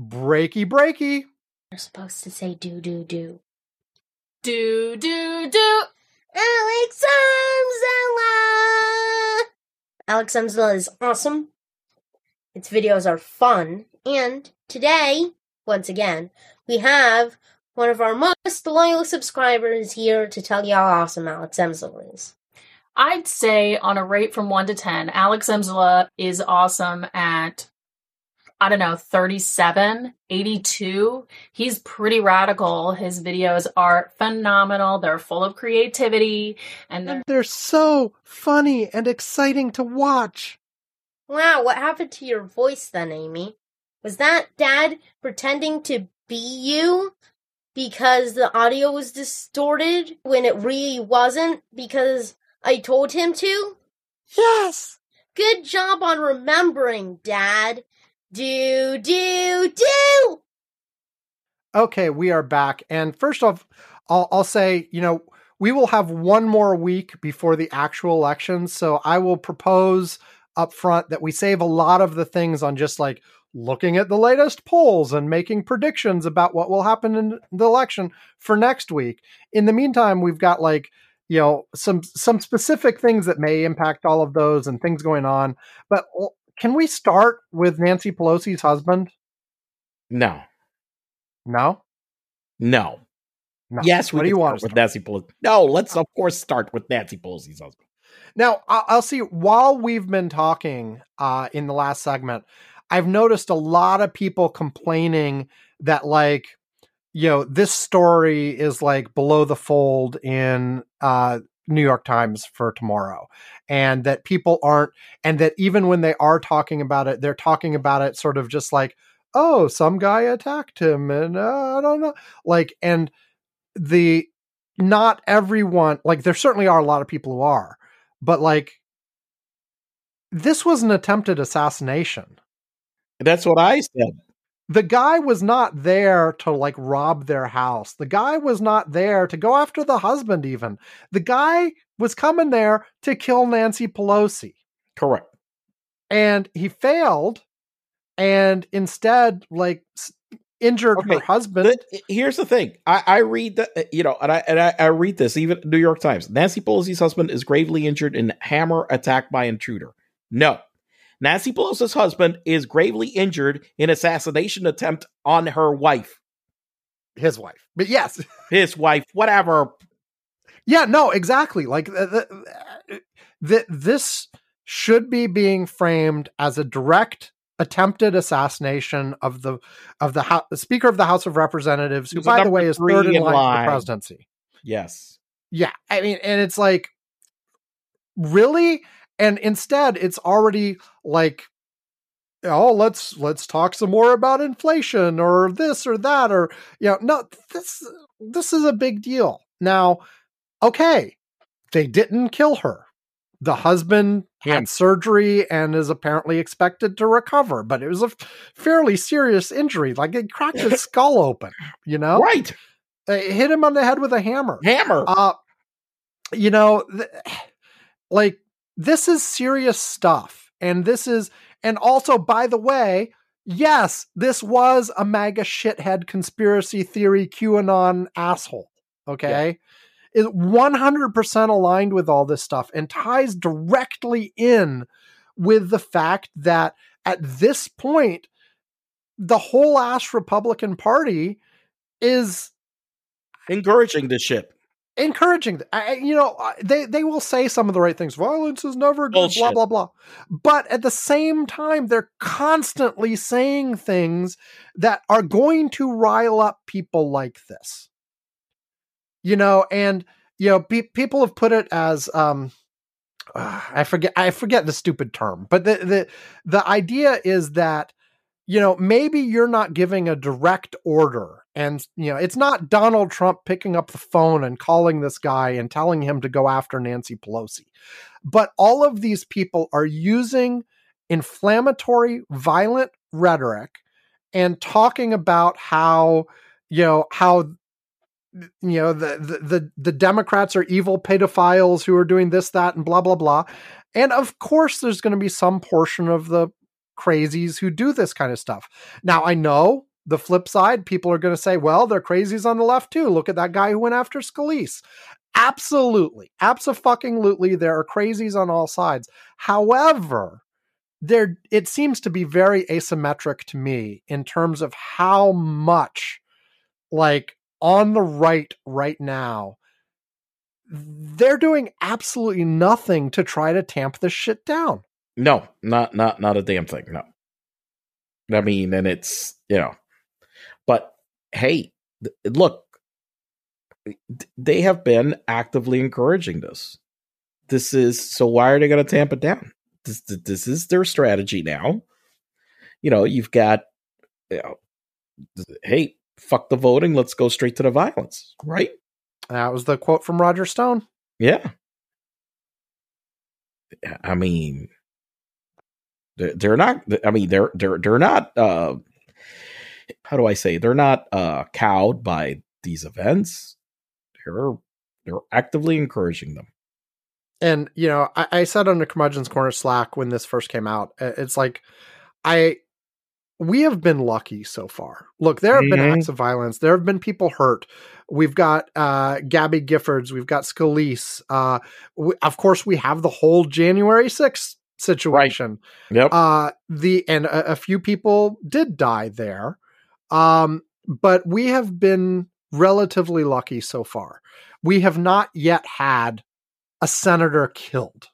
Breaky breaky. We're supposed to say do do do. Do do do. Alex Amzella! Alex Amzella is awesome. Its videos are fun. And today, once again, we have one of our most loyal subscribers here to tell you how awesome Alex Amzella is. I'd say on a rate from one to ten, Alex Emsala is awesome at I don't know, 37, 82. He's pretty radical. His videos are phenomenal. They're full of creativity and they're And they're so funny and exciting to watch. Wow, what happened to your voice then, Amy? Was that Dad pretending to be you? Because the audio was distorted when it really wasn't? Because I told him to? Yes. Good job on remembering, Dad. Do, do, do! Okay, we are back. And first off, I'll, I'll say, you know, we will have one more week before the actual election. So I will propose up front that we save a lot of the things on just like looking at the latest polls and making predictions about what will happen in the election for next week. In the meantime, we've got like, you know, some some specific things that may impact all of those and things going on. But can we start with Nancy Pelosi's husband? No. No. No. No. Yes, we What do you want with Nancy Pelosi. No, let's of course start with Nancy Pelosi's husband. Now, I'll see. While we've been talking uh, in the last segment, I've noticed a lot of people complaining that, like, you know, this story is like below the fold in uh, New York Times for tomorrow, and that people aren't, and that even when they are talking about it, they're talking about it sort of just like, oh, some guy attacked him, and uh, I don't know, like, and the not everyone, like, there certainly are a lot of people who are but like this was an attempted assassination That's what I said. the guy was not there to like rob their house the guy was not there to go after the husband even the guy was coming there to kill nancy pelosi Correct. and he failed and instead like injured her husband But eh, here's the thing. I, I read the eh, you know, and I and I, I read this even New York Times. Nancy Pelosi's husband is gravely injured in hammer attack by intruder. No. Nancy Pelosi's husband is gravely injured in assassination attempt on her wife, his wife but yes his wife, whatever. Yeah, no, exactly. Like uh, the, uh, the, the, this should be being framed as a direct attempted assassination of the of the, Hou- the Speaker of the House of Representatives, who, by the way, is third in in line, line. for the presidency. Yes. Yeah, I mean, and it's like, really, and instead, it's already like, oh, let's let's talk some more about inflation or this or that or you know, no, this this is a big deal. Now, okay, they didn't kill her. The husband Yeah. had surgery and is apparently expected to recover, but it was a fairly serious injury. Like it cracked his skull open, you know? Right. It hit him on the head with a hammer. Hammer. Uh, you know, th- like this is serious stuff. And this is, and also, by the way, yes, this was a MAGA shithead conspiracy theory QAnon asshole. Okay. Is 100% aligned with all this stuff and ties directly in with the fact that at this point, the whole ass Republican Party is Encouraging this shit. Encouraging I, you know they they will say some of the right things. Violence is never good blah blah blah. But at the same time they're constantly saying things that are going to rile up people like this. You know and you know pe- people have put it as um uh, i forget i forget the stupid term but the the the idea is that you know maybe you're not giving a direct order and you know it's not donald trump picking up the phone and calling this guy and telling him to go after nancy pelosi. But all of these people are using inflammatory violent rhetoric and talking about how you know how you know the, the the democrats are evil pedophiles who are doing this that and blah blah blah. And of course there's going to be some portion of the crazies who do this kind of stuff. Now i know the flip side people are going to say well they're crazies on the left too. Look at that guy who went after scalise. Absolutely absolutely there are crazies on all sides. However there it seems to be very asymmetric to me in terms of how much like on the right right now they're doing absolutely nothing to try to tamp this shit down No, not not not a damn thing. No. I mean, and it's you know, but hey, th- look, they have been actively encouraging this. This is so. Why are they going to tamp it down? This this is their strategy now. You know, you've got, you know, hey, fuck the voting. Let's go straight to the violence, right? that was the quote from roger stone Yeah. I mean, they're, they're not. I mean, they're they're they're not. Uh, how do I say? They're not uh, cowed by these events. They're they're actively encouraging them. and you know I, I said on the curmudgeon's corner slack when this first came out uh, it's like i we have been lucky so far look there have been Mhm. acts of violence there have been people hurt we've got uh gabby giffords we've got scalise uh we, of course we have the whole january 6th situation Yep. uh the and a, a few people did die there um but we have been relatively lucky so far. We have not yet had a senator killed.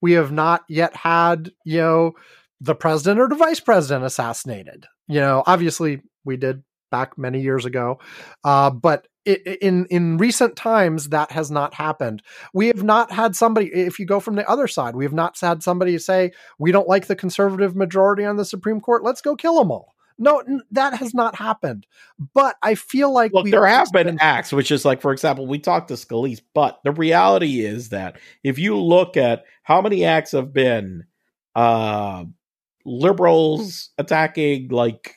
We have not yet had, you know, the president or the vice president assassinated. You know, obviously we did back many years ago, uh, but in in recent times that has not happened. We have not had somebody. If you go from the other side, we have not had somebody say we don't like the conservative majority on the Supreme Court. Let's go kill them all. No, n- that has not happened. But I feel like Look, there have just been acts, which is like, for example, we talked to Scalise, but the reality is that if you look at how many acts have been uh, liberals attacking like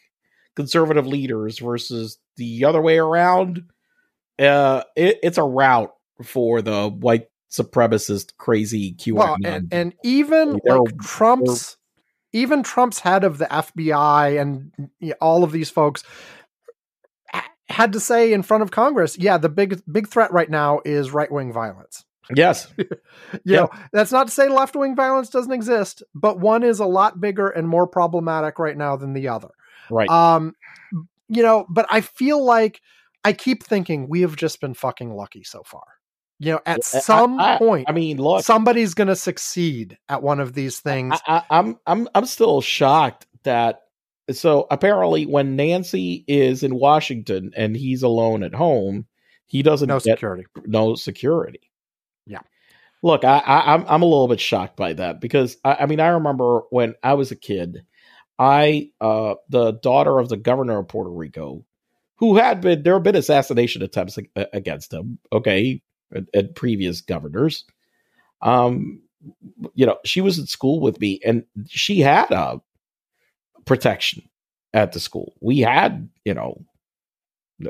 conservative leaders versus the other way around, uh, it, it's a route for the white supremacist crazy QAnon. well, and, and even They're- like Trump's, even Trump's head of the FBI and you know, all of these folks had to say in front of Congress, yeah, the big big threat right now is right wing violence. yes, You Yeah. know, that's not to say left wing violence doesn't exist, but one is a lot bigger and more problematic right now than the other. right. Um, you know, but I feel like I keep thinking we have just been fucking lucky so far. You know, at I- some I- point, I mean, look, somebody's going to succeed at one of these things. I, I, I'm I'm I'm still shocked that so apparently when Nancy is in Washington and he's alone at home, he doesn't no get security. no security. Yeah. Look, I, I I'm I'm a little bit shocked by that because I, I mean I remember when I was a kid, I uh the daughter of the governor of Puerto Rico, who had been there have been assassination attempts against him. Okay, at, previous governors. Um, you know, she was at school with me, and she had a protection at the school. We had, you know,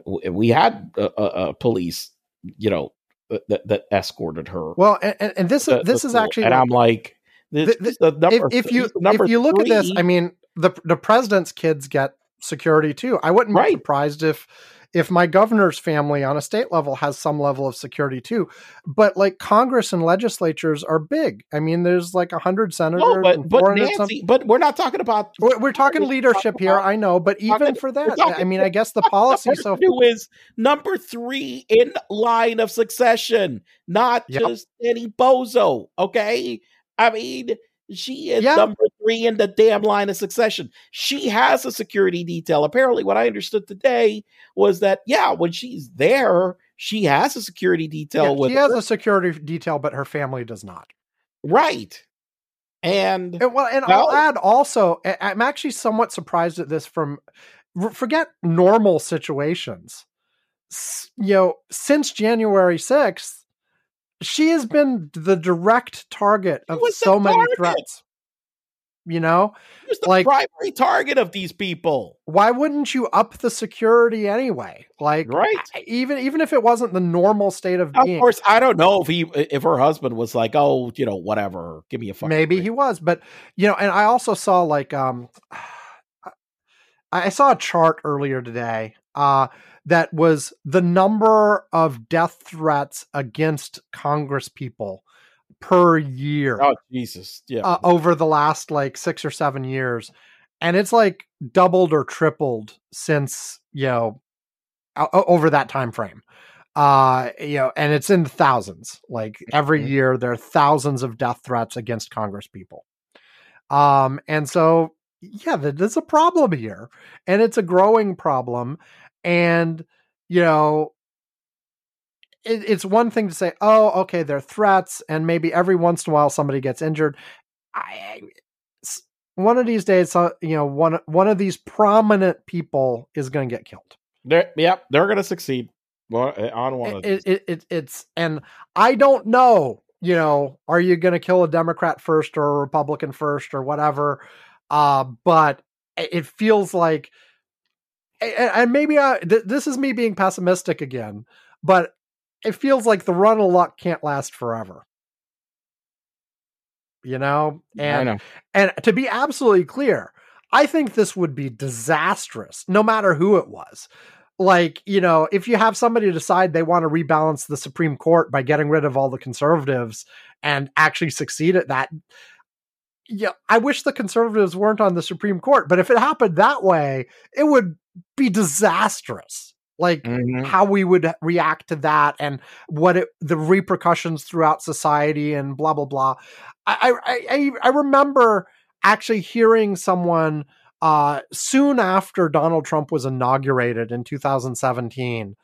we had a, a, a police, you know, that, that escorted her. Well, and, and, this is this the is school. actually and like- I'm like, this, Th- this the number. if, if you if you look at this. I mean, the the president's kids get security too. I wouldn't be Right. surprised if if my governor's family on a state level has some level of security too. But like Congress and legislatures are big. I mean, there's like a hundred senators no, but and but 400 some- Nancy, but we're not talking about. We're, we're talking We're leadership talking here, about- I know, but even for that, I mean, I guess the policy. So, who is number three in line of succession, not Yep. just any bozo. Okay, I mean she is Yeah. number three in the damn line of succession. She has a security detail. Apparently, what I understood today was that yeah, when she's there, she has a security detail yeah, with she has her. a security detail, but her family does not. right, and And, well, and Well- I'll add also, I'm actually somewhat surprised at this. From forget normal situations, you know, since January sixth, she has been the direct target of so many target. threats. You know, she was the like- primary target of these people. why wouldn't you up the security anyway? Like, Right. Even even if it wasn't the normal state of Of being, Of course, I don't know if he if her husband was like, oh, you know, whatever, give me a fucking maybe break. he was but you know and i also saw like um i saw a chart earlier today uh that was the number of death threats against congress people per year. Oh Jesus, yeah. uh, over the last like six or seven years. And it's like doubled or tripled since you know over that time frame. Uh you know and it's in the thousands. Like every Mhm. year there are thousands of death threats against congress people. Um and so yeah th- there's a problem here. And it's a growing problem and you know it, it's one thing to say oh okay they're threats and maybe every once in a while somebody gets injured. I, one of these days you know one one of these prominent people is going to get killed. They're, yep, they're gonna succeed. Well, uh, on one of it, these. it, it, it's and i don't know you know are you going to kill a democrat first or a republican first or whatever uh but it it feels like and and maybe I, th- this is me being pessimistic again but it feels like the run of luck can't last forever you know and know. and to be absolutely clear, I think this would be disastrous, no matter who it was. Like, you know, if you have somebody decide they want to rebalance the Supreme Court by getting rid of all the conservatives and actually succeed at that, yeah, I wish the conservatives weren't on the Supreme Court, but if it happened that way, it would be disastrous. like Mhm. how we would react to that and what it, the repercussions throughout society and blah blah blah. I I I, I remember actually hearing someone uh, soon after Donald Trump was inaugurated in 2017,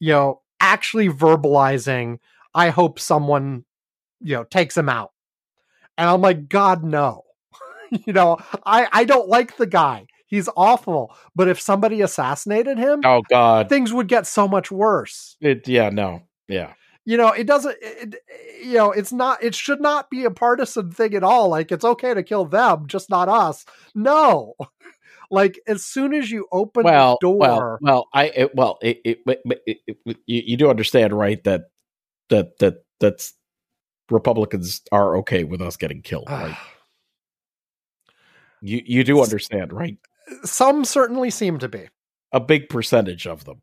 you know, actually verbalizing, "I hope someone, you know, takes him out," and I'm like, God no, you know, I I don't like the guy. He's awful. But if somebody assassinated him, Oh God. things would get so much worse. It, yeah. No. Yeah. You know, it doesn't. It, you know, it's not. It should not be a partisan thing at all. Like it's okay to kill them, just not us. No. Like as soon as you open well, the door, well, well, I it, well, it, it, it, it, you, you do understand, right? That that that that's Republicans are okay with us getting killed, right? You you do understand, right? Some certainly seem to be. A big percentage of them.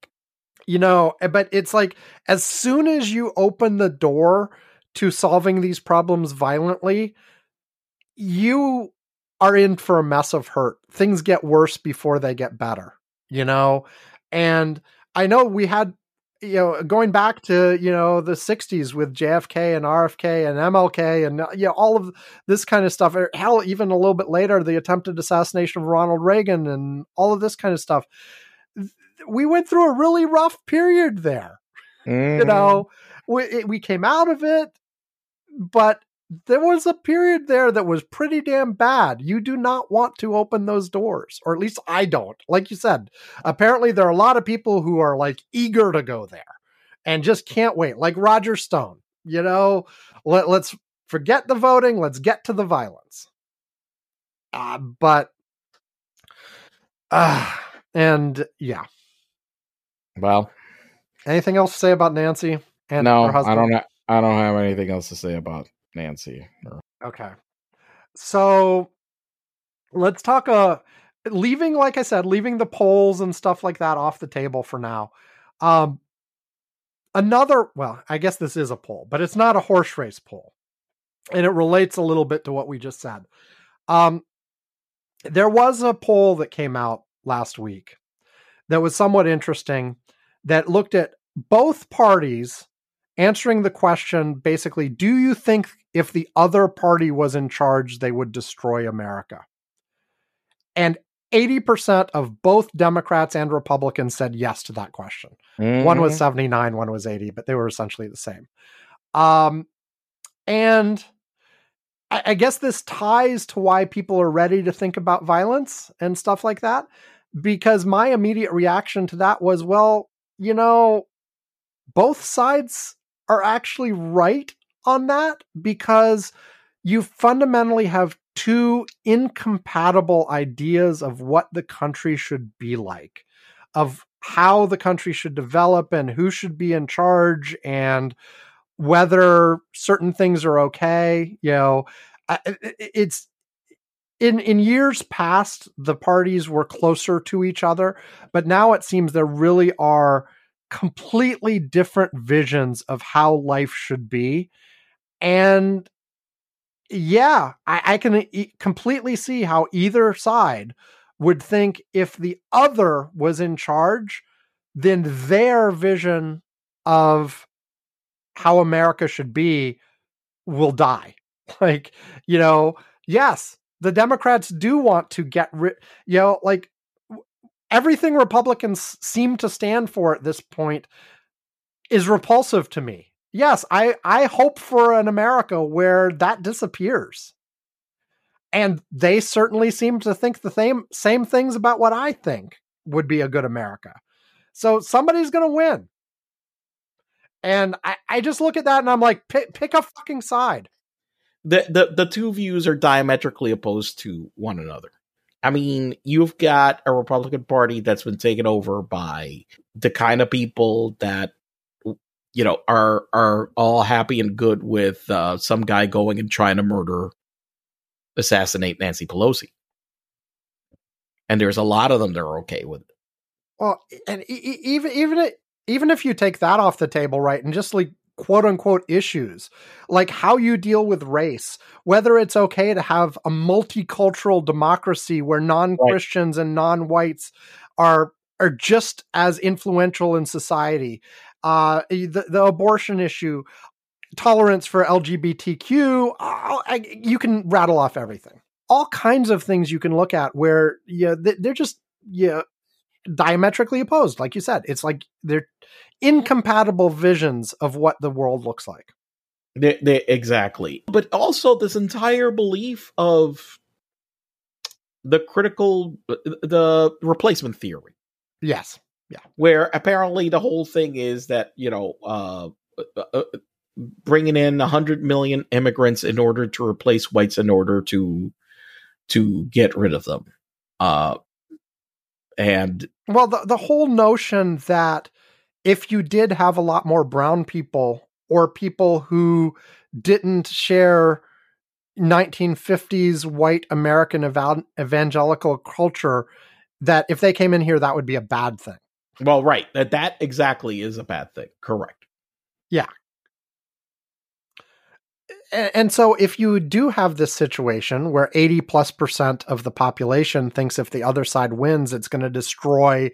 you know eh, but it's like as soon as you open the door to solving these problems violently you are in for a mess of hurt things get worse before they get better you know and i know we had you know going back to you know the 60s with jfk and rfk and mlk and uh, you know all of this kind of stuff hell even a little bit later the attempted assassination of ronald reagan and all of this kind of stuff we went through a really rough period there. You Mm-hmm. know, we we came out of it, but there was a period there that was pretty damn bad. You do not want to open those doors, or at least I don't. Like you said, apparently there are a lot of people who are like eager to go there and just can't wait. Like Roger Stone, you know, let, let's forget the voting. Let's get to the violence. Uh, but, uh, and yeah. Well, Anything else to say about Nancy and no, her husband? I don't. Ha- I don't have anything else to say about Nancy. Or, Okay. So let's talk uh leaving like I said, leaving the polls and stuff like that off the table for now. Um another well, I guess this is a poll, but it's not a horse race poll. And it relates a little bit to what we just said. Um there was a poll that came out last week that was somewhat interesting that looked at both parties answering the question basically do you think if the other party was in charge they would destroy america. And 80% of both democrats and republicans said yes to that question. One was Mhm. 79 one was 80 but they were essentially the same. Um and I, I guess this ties to why people are ready to think about violence and stuff like that because my immediate reaction to that was well you know both sides are actually right on that because you fundamentally have two incompatible ideas of what the country should be like, of how the country should develop and who should be in charge and whether certain things are okay. You know, it's in in years past the parties were closer to each other, but now it seems there really are completely different visions of how life should be. And yeah, I, I can e- completely see how either side would think if the other was in charge, then their vision of how America should be will die. Like, you know, yes, the Democrats do want to get rid, you know, like everything Republicans seem to stand for at this point is repulsive to me. Yes, I I hope for an America where that disappears. And they certainly seem to think the same same things about what I think would be a good America. So somebody's going to win. And I, I just look at that and I'm like, pick, pick a fucking side. the the the two views are diametrically opposed to one another. I mean, you've got a Republican Party that's been taken over by the kind of people that you know are are all happy and good with uh, some guy going and trying to murder, assassinate Nancy Pelosi, and there's a lot of them that are okay with it. Well, and e- even even even if you take that off the table, right, and just like quote unquote issues, like how you deal with race, whether it's okay to have a multicultural democracy where non Christians and non whites are are just as influential in society. Uh, the, the abortion issue, tolerance for LGBTQ, uh, I, you can rattle off everything. All kinds of things you can look at where yeah, they're just yeah diametrically opposed. Like you said, it's like they're incompatible visions of what the world looks like. They, they, exactly. But also this entire belief of the critical, the replacement theory. Yes. Yeah. Where apparently the whole thing is that, you know, uh, uh, uh bringing in 100 million immigrants in order to replace whites in order to to get rid of them. Uh, and well, the, the whole notion that if you did have a lot more brown people or people who didn't share 1950s white American ev- evangelical culture, that if they came in here, that would be a bad thing. Well, right. That that exactly is a bad thing. Correct. Yeah. And, so if you do have this situation where 80 plus percent of the population thinks if the other side wins, it's going to destroy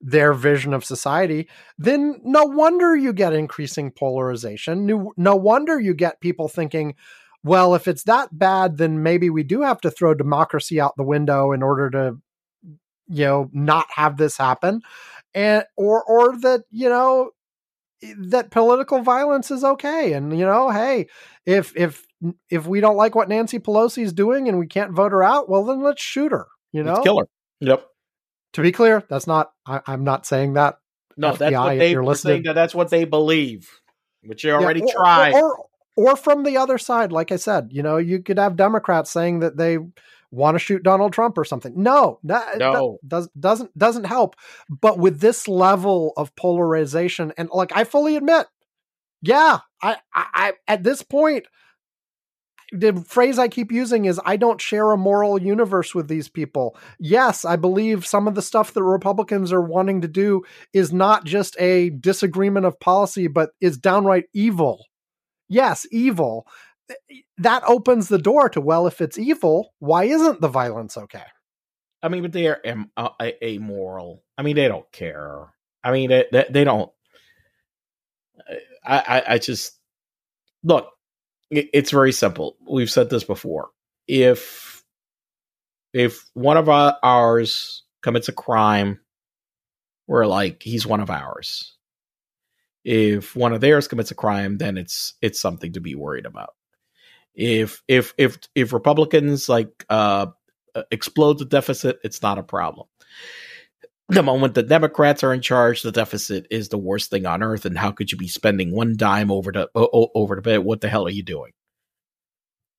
their vision of society, then no wonder you get increasing polarization. No wonder you get people thinking, well, if it's that bad, then maybe we do have to throw democracy out the window in order to, you know, not have this happen. And or or that, you know, that political violence is okay. And, you know, hey, if if if we don't like what Nancy Pelosi is doing and we can't vote her out, well then let's shoot her. You know, let's kill her. Yep to be clear, that's not. I, am not saying that. No, FBI, that's what they, you're listening. That that's what they believe, which you already yeah, or, tried. Or, or, or from the other side, like I said, you know, you could have Democrats saying that they want to shoot Donald Trump or something. No, that, no, that does doesn't doesn't help. But with this level of polarization, and like I fully admit, yeah, I, I, I at this point, the phrase I keep using is I don't share a moral universe with these people. Yes, I believe some of the stuff that Republicans are wanting to do is not just a disagreement of policy, but is downright evil. Yes, evil. That opens the door to, well, if it's evil, why isn't the violence okay? I mean, but they are am- uh, amoral. I mean, they don't care. I mean, they, they, they don't. I, I, I just look it's very simple. We've said this before. If if one of our, ours commits a crime, we're like he's one of ours. If one of theirs commits a crime, then it's it's something to be worried about. If if if if Republicans like uh, explode the deficit, it's not a problem. The moment the Democrats are in charge, the deficit is the worst thing on earth. And how could you be spending one dime over to over to bed? What the hell are you doing?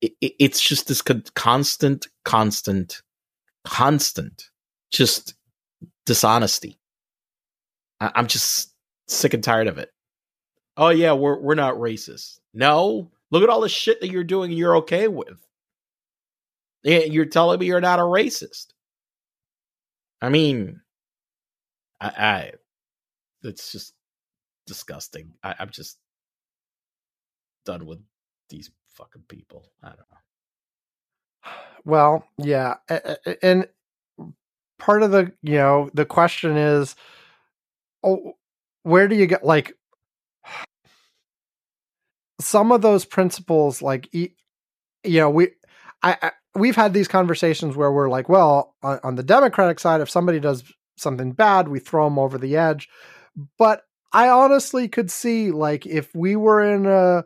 It, it, it's just this constant, constant, constant, just dishonesty. I, I'm just sick and tired of it. Oh yeah, we're we're not racist. No, look at all the shit that you're doing and you're okay with. You're telling me you're not a racist. I mean, I, I it's just disgusting. I, I'm just done with these fucking people. I don't know. Well, yeah, and part of the you know the question is, oh, where do you get like some of those principles? Like, you know, we I, I we've had these conversations where we're like, well, on, on the Democratic side, if somebody does something bad, we throw them over the edge. But I honestly could see like if we were in a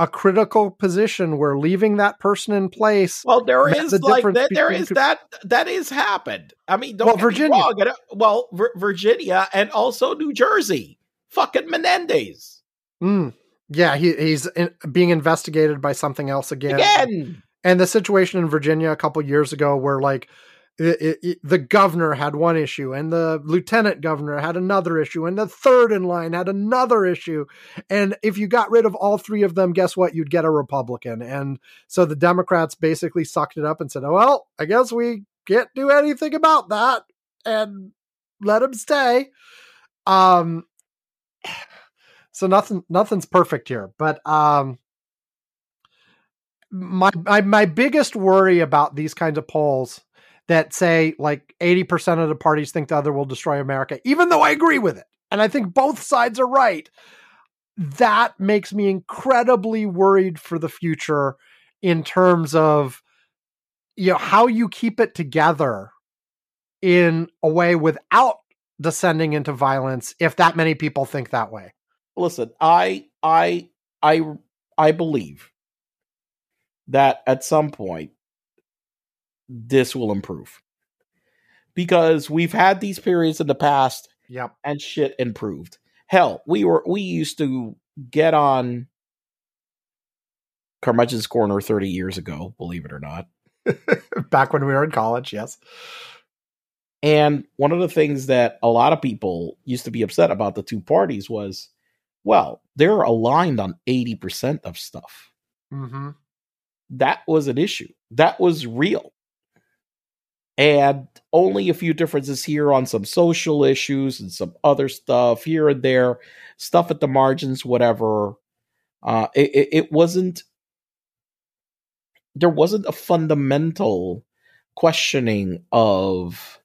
a critical position where leaving that person in place. Well, there is like that, there is that that is happened. I mean, don't well, Virginia. Wrong. Well, Virginia and also New Jersey. Fucking Menendez. Mm. Yeah, he, he's in, being investigated by something else again. Again. And the situation in Virginia a couple years ago, where like it, it, the governor had one issue and the lieutenant governor had another issue and the third in line had another issue and if you got rid of all three of them guess what you'd get a republican and so the democrats basically sucked it up and said oh, well i guess we can't do anything about that and let him stay um so nothing nothing's perfect here but um my, my my biggest worry about these kinds of polls that say like 80% of the parties think the other will destroy America, even though I agree with it. And I think both sides are right. That makes me incredibly worried for the future in terms of you know how you keep it together in a way without descending into violence if that many people think that way. Listen, I I I I believe that at some point this will improve. Because we've had these periods in the past Yep. and shit improved. Hell, we were we used to get on Curmudgeon's Corner 30 years ago, believe it or not. Back when we were in college, yes. And one of the things that a lot of people used to be upset about the two parties was, well, they're aligned on 80% of stuff. Mm-hmm. That was an issue. That was real. And only a few differences here on some social issues and some other stuff here and there, stuff at the margins, whatever. Uh, it, it, it wasn't, there wasn't a fundamental questioning of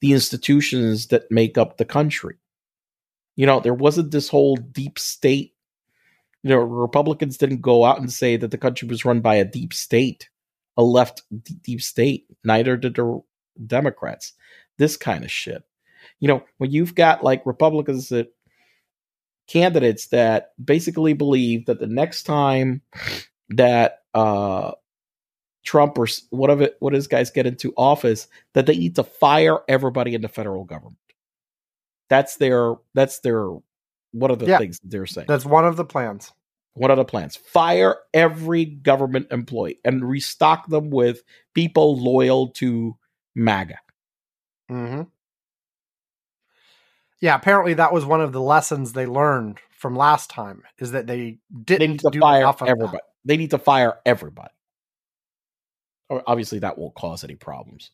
the institutions that make up the country. You know, there wasn't this whole deep state. You know, Republicans didn't go out and say that the country was run by a deep state, a left deep state. Neither did the Democrats. This kind of shit. You know, when you've got like Republicans that candidates that basically believe that the next time that uh Trump or s- what of it, what his guys get into office, that they need to fire everybody in the federal government. That's their. That's their. What are the Yeah. things that they're saying? That's one of the plans. What are the plans? Fire every government employee and restock them with people loyal to MAGA. Mm-hmm. Yeah, apparently that was one of the lessons they learned from last time is that they didn't They need to do fire of that. everybody. They need to fire everybody. Obviously, that won't cause any problems.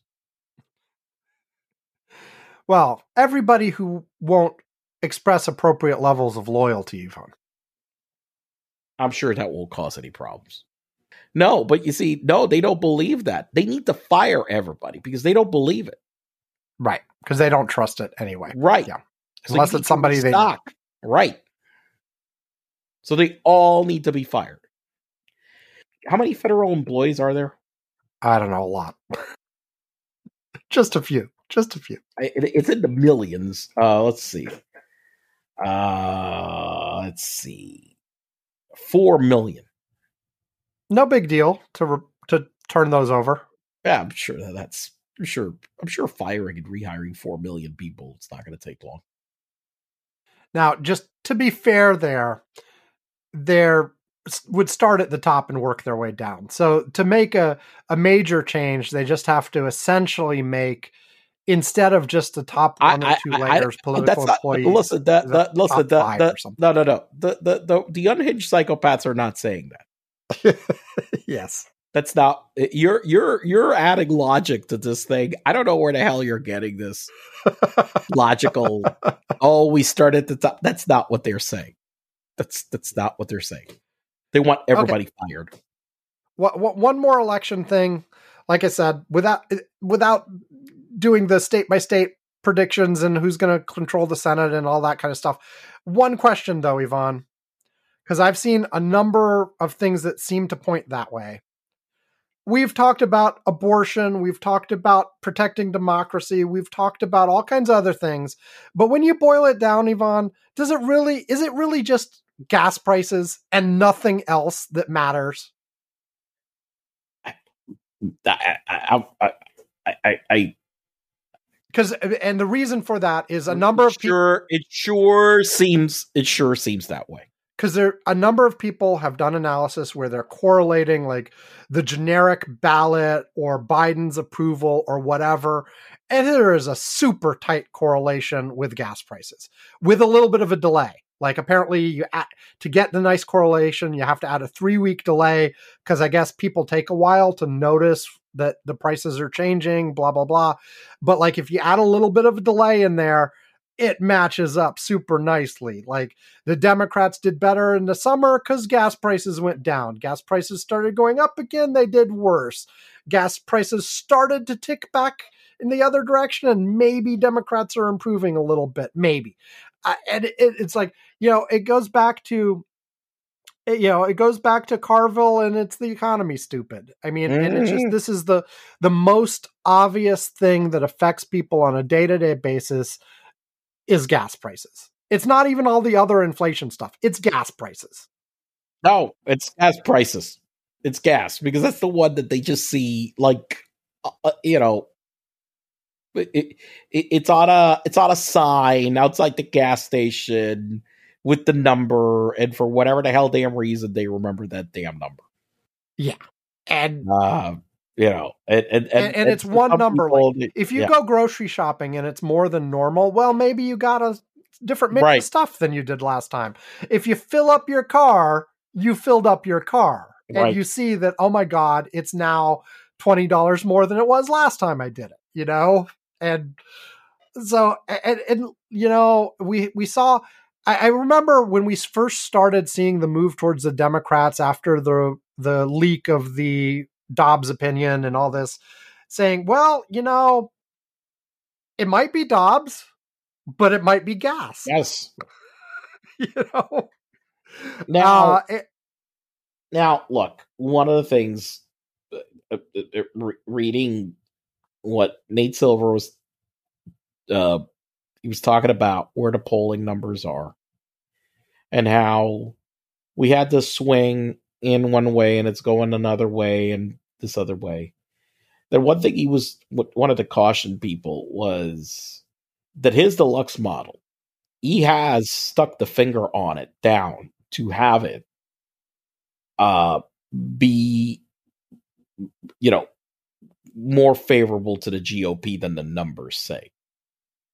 Well, everybody who won't express appropriate levels of loyalty, Ivan. I'm sure that won't cause any problems. No, but you see, no, they don't believe that. They need to fire everybody because they don't believe it. Right. Because they don't trust it anyway. Right. Yeah. So Unless it's somebody they restock. Right. So they all need to be fired. How many federal employees are there? I don't know, a lot. Just a few. Just a few. It's in the millions. Uh, let's see. Uh, let's see. Four million. No big deal to re- to turn those over. Yeah, I'm sure that that's. I'm sure. I'm sure firing and rehiring four million people. It's not going to take long. Now, just to be fair, there, there would start at the top and work their way down. So to make a a major change, they just have to essentially make instead of just the top I- one or I- two I- I- layers That's political not. employees. Listen, that, that listen, that, that no, no, no. The, the the the unhinged psychopaths are not saying that. yes. That's not eh, you're you're you're adding logic to this thing. I don't know where the hell you're getting this logical. oh, we start at the top. That's not what they're saying. That's that's not what they're saying. They want everybody fired. what, what one more election thing like i said without eh, without doing the state by state predictions and who's going to control the senate and all that kind of stuff. One question though ivan because i've seen a number of things that seem to point that way. We've talked about abortion we've talked about protecting democracy we've talked about all kinds of other things but when you boil it down ivan does it really is it really just gas prices and nothing else that matters? I I I I, I, I because and the reason for that is a number of people sure it sure seems it sure seems that way. because there a number of people have done analysis where they're correlating like the generic ballot or Biden's approval or whatever and there is a super tight correlation with gas prices with a little bit of a delay like apparently you add, to get the nice correlation you have to add a 3 week delay cuz I guess people take a while to notice that the prices are changing blah blah blah but like if you add a little bit of a delay in there it matches up super nicely. Like the Democrats did better in the summer because gas prices went down. Gas prices started going up again. They did worse. Gas prices started to tick back in the other direction, and maybe Democrats are improving a little bit. Maybe. Uh, and it, it's like, you know, it goes back to you know, it goes back to Carville and it's the economy stupid. I mean, mm-hmm. and it's just this is the the most obvious thing that affects people on a day-to-day basis is gas prices. It's not even all the other inflation stuff. It's gas prices. No, it's gas prices. It's gas because that's the one that they just see like uh, uh you know it, it, it's on a it's on a sign outside the gas station with the number, and for whatever the hell damn reason, they remember that damn number. Yeah, and uh, you know, and and, and, and it's one number. People, like, if you yeah. go grocery shopping and it's more than normal, well, maybe you got a different mix right. of stuff than you did last time. If you fill up your car, you filled up your car, and you see that oh my god, it's now twenty dollars more than it was last time I did it. You know, and so and, and you know we we saw I, I remember when we first started seeing the move towards the Democrats after the the leak of the Dobbs opinion and all this, saying, well, you know, it might be Dobbs, but it might be gas. Yes. you know? Now, uh, it, now, look, one of the things, uh, uh, uh re- reading what Nate Silver was uh, he was talking about where the polling numbers are and how we had to swing in one way and it's going another way and this other way. Then one thing he was wanted to caution people was that his deluxe model, he has stuck the finger on it down to have it uh be you know more favorable to the GOP than the numbers say.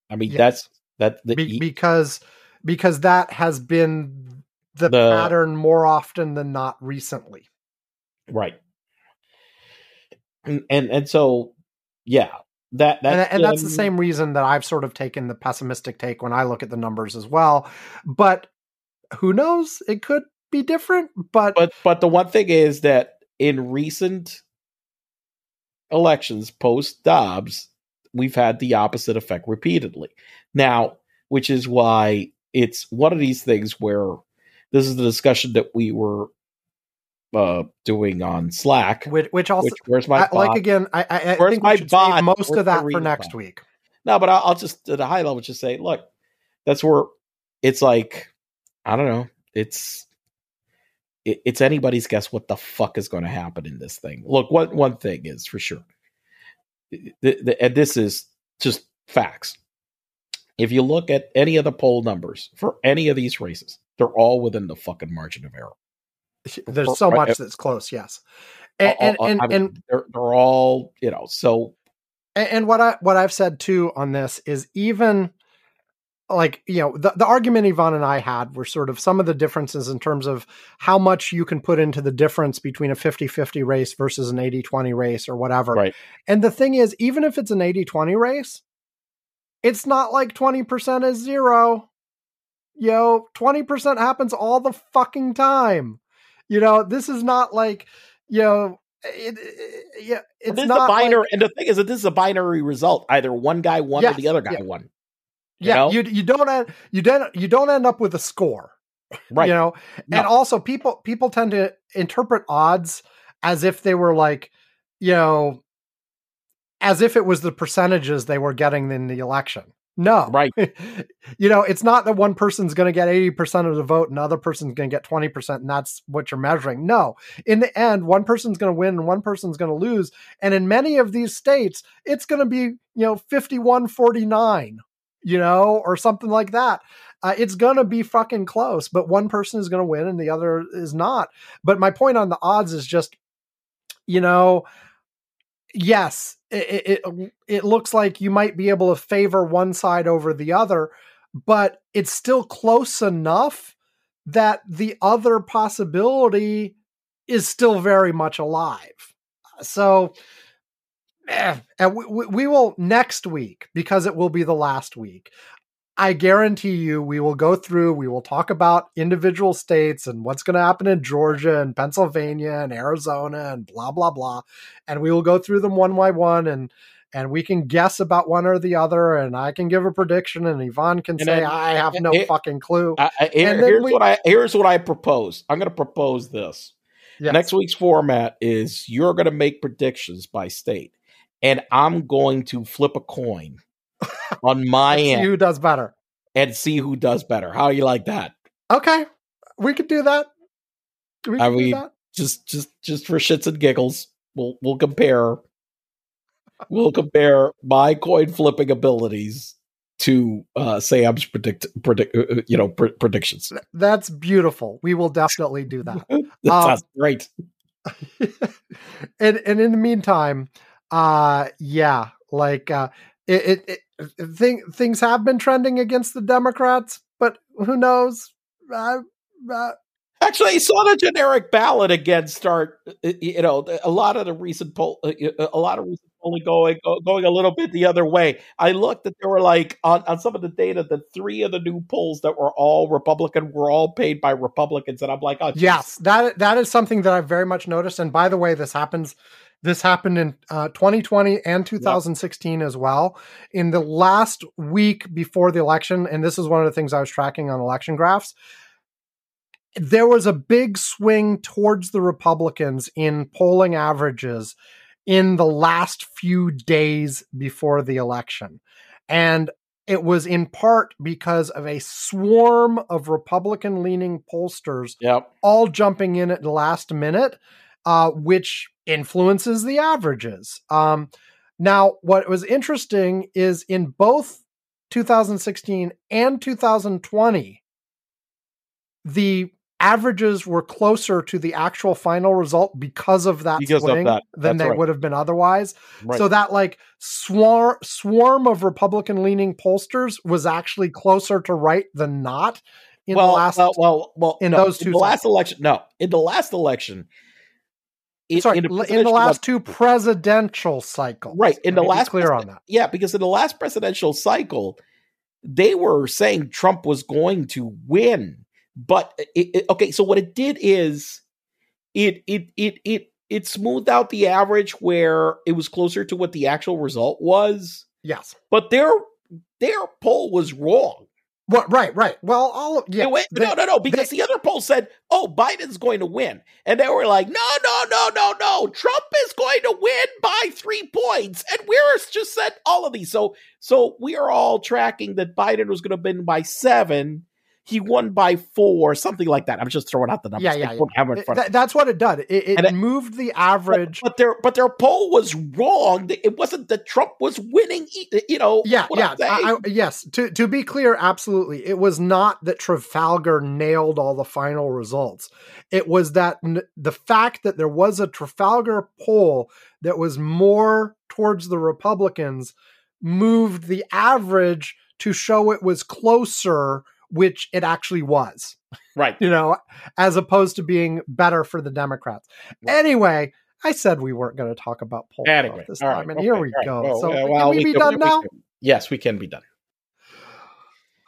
I mean, yes. that's that the, Be- because because that has been the, the pattern more often than not recently. Right. And and, and so yeah, that, that and, and that's the same reason that I've sort of taken the pessimistic take when I look at the numbers as well. But who knows? It could be different. But but but the one thing is that in recent elections post Dobbs, we've had the opposite effect repeatedly. Now, which is why it's one of these things where this is the discussion that we were uh, doing on Slack. Which, which also, which, where's my I, like again? I, I, I think my bot? most of that for next bot? week. No, but I'll, I'll just at a high level just say, look, that's where it's like I don't know. It's it, it's anybody's guess what the fuck is going to happen in this thing. Look, what one thing is for sure the, the, and this is just facts. If you look at any of the poll numbers for any of these races, they're all within the fucking margin of error. There's so much that's close, yes, and and, and, I mean, and they're, they're all you know. So, and what I what I've said too on this is even like you know the, the argument ivan and i had were sort of some of the differences in terms of how much you can put into the difference between a 50-50 race versus an 80-20 race or whatever right and the thing is even if it's an 80-20 race it's not like 20% is zero yo 20% happens all the fucking time you know this is not like you know it, it, yeah, it's not binary. Like, and the thing is that this is a binary result. Either one guy won yes, or the other guy yeah. won. You yeah, know? you you don't end, you don't you don't end up with a score, right? You know, no. and also people people tend to interpret odds as if they were like, you know, as if it was the percentages they were getting in the election. No, right? you know, it's not that one person's going to get eighty percent of the vote and the other person's going to get twenty percent, and that's what you're measuring. No, in the end, one person's going to win and one person's going to lose, and in many of these states, it's going to be you know 51 49 you know, or something like that. Uh, it's gonna be fucking close, but one person is gonna win and the other is not. But my point on the odds is just, you know, yes, it, it it looks like you might be able to favor one side over the other, but it's still close enough that the other possibility is still very much alive. So Eh, and we, we will next week because it will be the last week. I guarantee you, we will go through, we will talk about individual states and what's going to happen in Georgia and Pennsylvania and Arizona and blah, blah, blah. And we will go through them one by one and, and we can guess about one or the other. And I can give a prediction and Ivan can And say, then- I have eh, no it- fucking clue. I, I, here- And here's we- what I here's what I propose. I'm going to propose this. Yes. Next week's format is you're going to make predictions by state, and I'm going to flip a coin on my see end who does better. and see who does better. How you like that? Okay. We could do that. We I mean, that. Just just just for shits and giggles, we'll we'll compare. We'll compare my coin flipping abilities to uh Sam's predict predict uh, uh, you know pr- predictions. That's beautiful. We will definitely do that. that Um, sounds great. and and in the meantime, uh yeah, like uh it, it, it thing, things have been trending against the Democrats, but who knows? Uh, uh, Actually, I saw the generic ballot again start. uh, You know, a lot of the recent poll, uh, uh, a lot of recent polling going going a little bit the other way. I looked that there were like on, on some of the data that three of the new polls that were all Republican were all paid by Republicans, and I'm like, oh, geez. yes, that that is something that I've very much noticed. And by the way, this happens. This happened in uh, 2020 and 2016 as well. In the last week before the election, and this is one of the things I was tracking on election graphs. There was a big swing towards the Republicans in polling averages in the last few days before the election. And it was in part because of a swarm of Republican leaning pollsters Yep. all jumping in at the last minute, uh, which influences the averages. Um, now, what was interesting is in both 2016 and 2020, the averages were closer to the actual final result because of that Because of swing that. than they right. would have been otherwise. Right. So that like swarm swarm of Republican leaning pollsters was actually closer to right than not in well, the last well, well, well, in no, those two the last election. No, in the last election. In- sorry, in in, the last two presidential cycles. Right, in the Let me last clear on that. Yeah, because in the last presidential cycle, they were saying Trump was going to win. But it, it- okay, so what it did is it it it it it smoothed out the average where it was closer to what the actual result was. Yes. But their their poll was wrong. What? Right. Right. Well, all of yeah. It went- they- no, no, no, because the other poll said, "Oh, Biden's going to win," and they were like, "No, no, no, no, no, Trump is going to win by three points," and we're just said all of these. So, so we are all tracking that Biden was going to win by seven. He won by four, something like that. I'm just throwing out the numbers. Yeah, I yeah, it in front of that's what it did. It, it moved the average. but their but their poll was wrong. It wasn't that Trump was winning. You know, yeah, yeah. I, I- yes. To to be clear, absolutely. It was not that Trafalgar nailed all the final results. It was that n- the fact that there was a Trafalgar poll that was more towards the Republicans moved the average to show it was closer, which it actually was. right. you know, as opposed to being better for the Democrats. Right. Anyway, I said we weren't going to talk about poll Anyway, this time, right, and here we right. go. Well, so uh, can well, we, be can- done we now? can- yes, we can be done.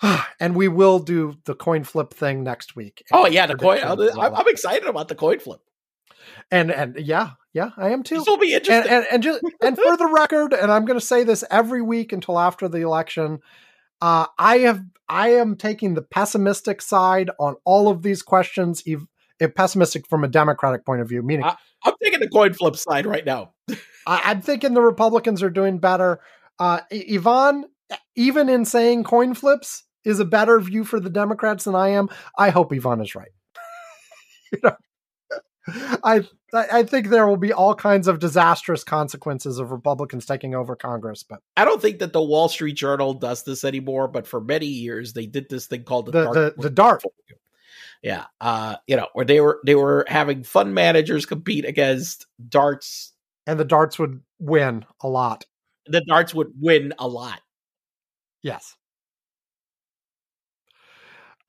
and we will do the coin flip thing next week. Oh yeah, the coin. And all I'm, I'm excited about the coin flip. and and yeah, yeah, I am too. This will be And, interesting. and and just and for the record, and I'm going to say this every week until after the election. Uh, I have I am taking the pessimistic side on all of these questions. If, if pessimistic from a Democratic point of view, meaning I- I'm taking the coin flip side right now. I, I'm thinking the Republicans are doing better. Uh, Ivan, even in saying coin flips is a better view for the Democrats than I am. I hope Ivan is right. you know, I I think there will be all kinds of disastrous consequences of Republicans taking over Congress, but I don't think that the Wall Street Journal does this anymore, but for many years they did this thing called the the dark the, the dart. Yeah, uh, you know, where they were they were having fund managers compete against darts. and the darts would win a lot. The darts would win a lot. Yes.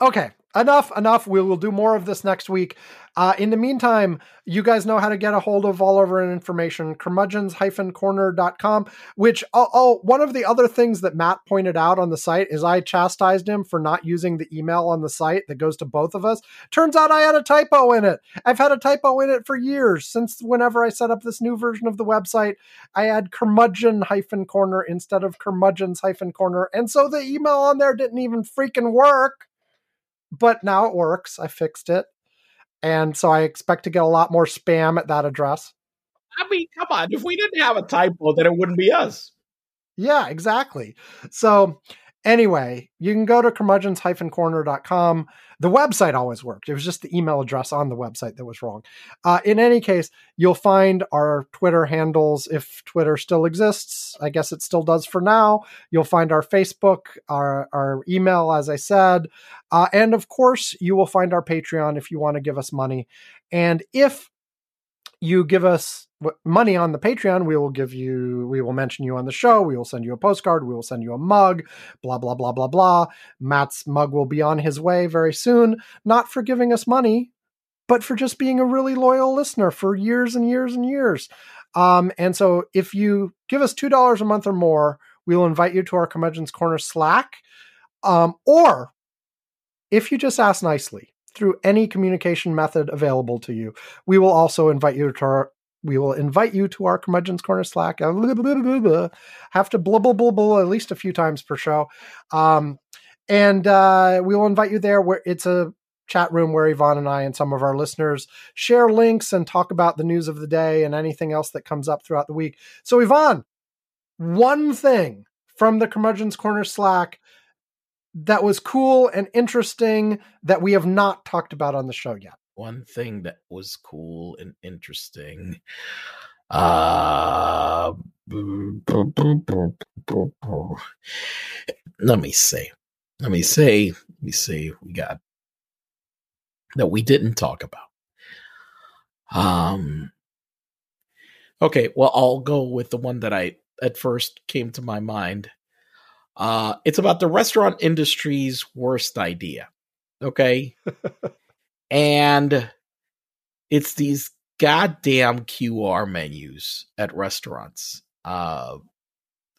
Okay, enough, enough. We will do more of this next week. Uh, in the meantime, you guys know how to get a hold of all of our information, curmudgeons-corner.com, which, oh, oh, one of the other things that Matt pointed out on the site is I chastised him for not using the email on the site that goes to both of us. Turns out I had a typo in it. I've had a typo in it for years. Since whenever I set up this new version of the website, I had curmudgeon-corner instead of curmudgeons-corner. And so the email on there didn't even freaking work. But now it works. I fixed it. And so I expect to get a lot more spam at that address. I mean, come on. If we didn't have a typo, then it wouldn't be us. Yeah, exactly. So anyway, you can go to curmudgeons-corner.com. The website always worked. It was just the email address on the website that was wrong. Uh, in any case, you'll find our Twitter handles if Twitter still exists. I guess it still does for now. You'll find our Facebook, our, our email, as I said. Uh, and of course, you will find our Patreon if you want to give us money. And if you give us money on the Patreon, we will give you, we will mention you on the show. We will send you a postcard. We will send you a mug, blah, blah, blah, blah, blah. Matt's mug will be on his way very soon, not for giving us money, but for just being a really loyal listener for years and years and years. Um, and so if you give us $2 a month or more, we will invite you to our Curmudgeon's Corner Slack. Um, or if you just ask nicely, through any communication method available to you. We will also invite you to our we will invite you to our curmudgeon's corner slack. Have to blubble blubble at least a few times per show. Um, and uh, we will invite you there where it's a chat room where ivan and i and some of our listeners share links and talk about the news of the day and anything else that comes up throughout the week. So ivan one thing from the curmudgeon's corner slack that was cool and interesting that we have not talked about on the show yet? One thing that was cool and interesting. Uh, let me see. Let me see. Let me see. We got that we didn't talk about. Um. Okay, well, I'll go with the one that I at first came to my mind. Uh, it's about the restaurant industry's worst idea. Okay. and it's these goddamn QR menus at restaurants. Uh,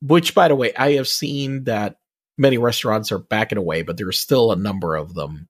which, by the way, I have seen that many restaurants are backing away, but there's still a number of them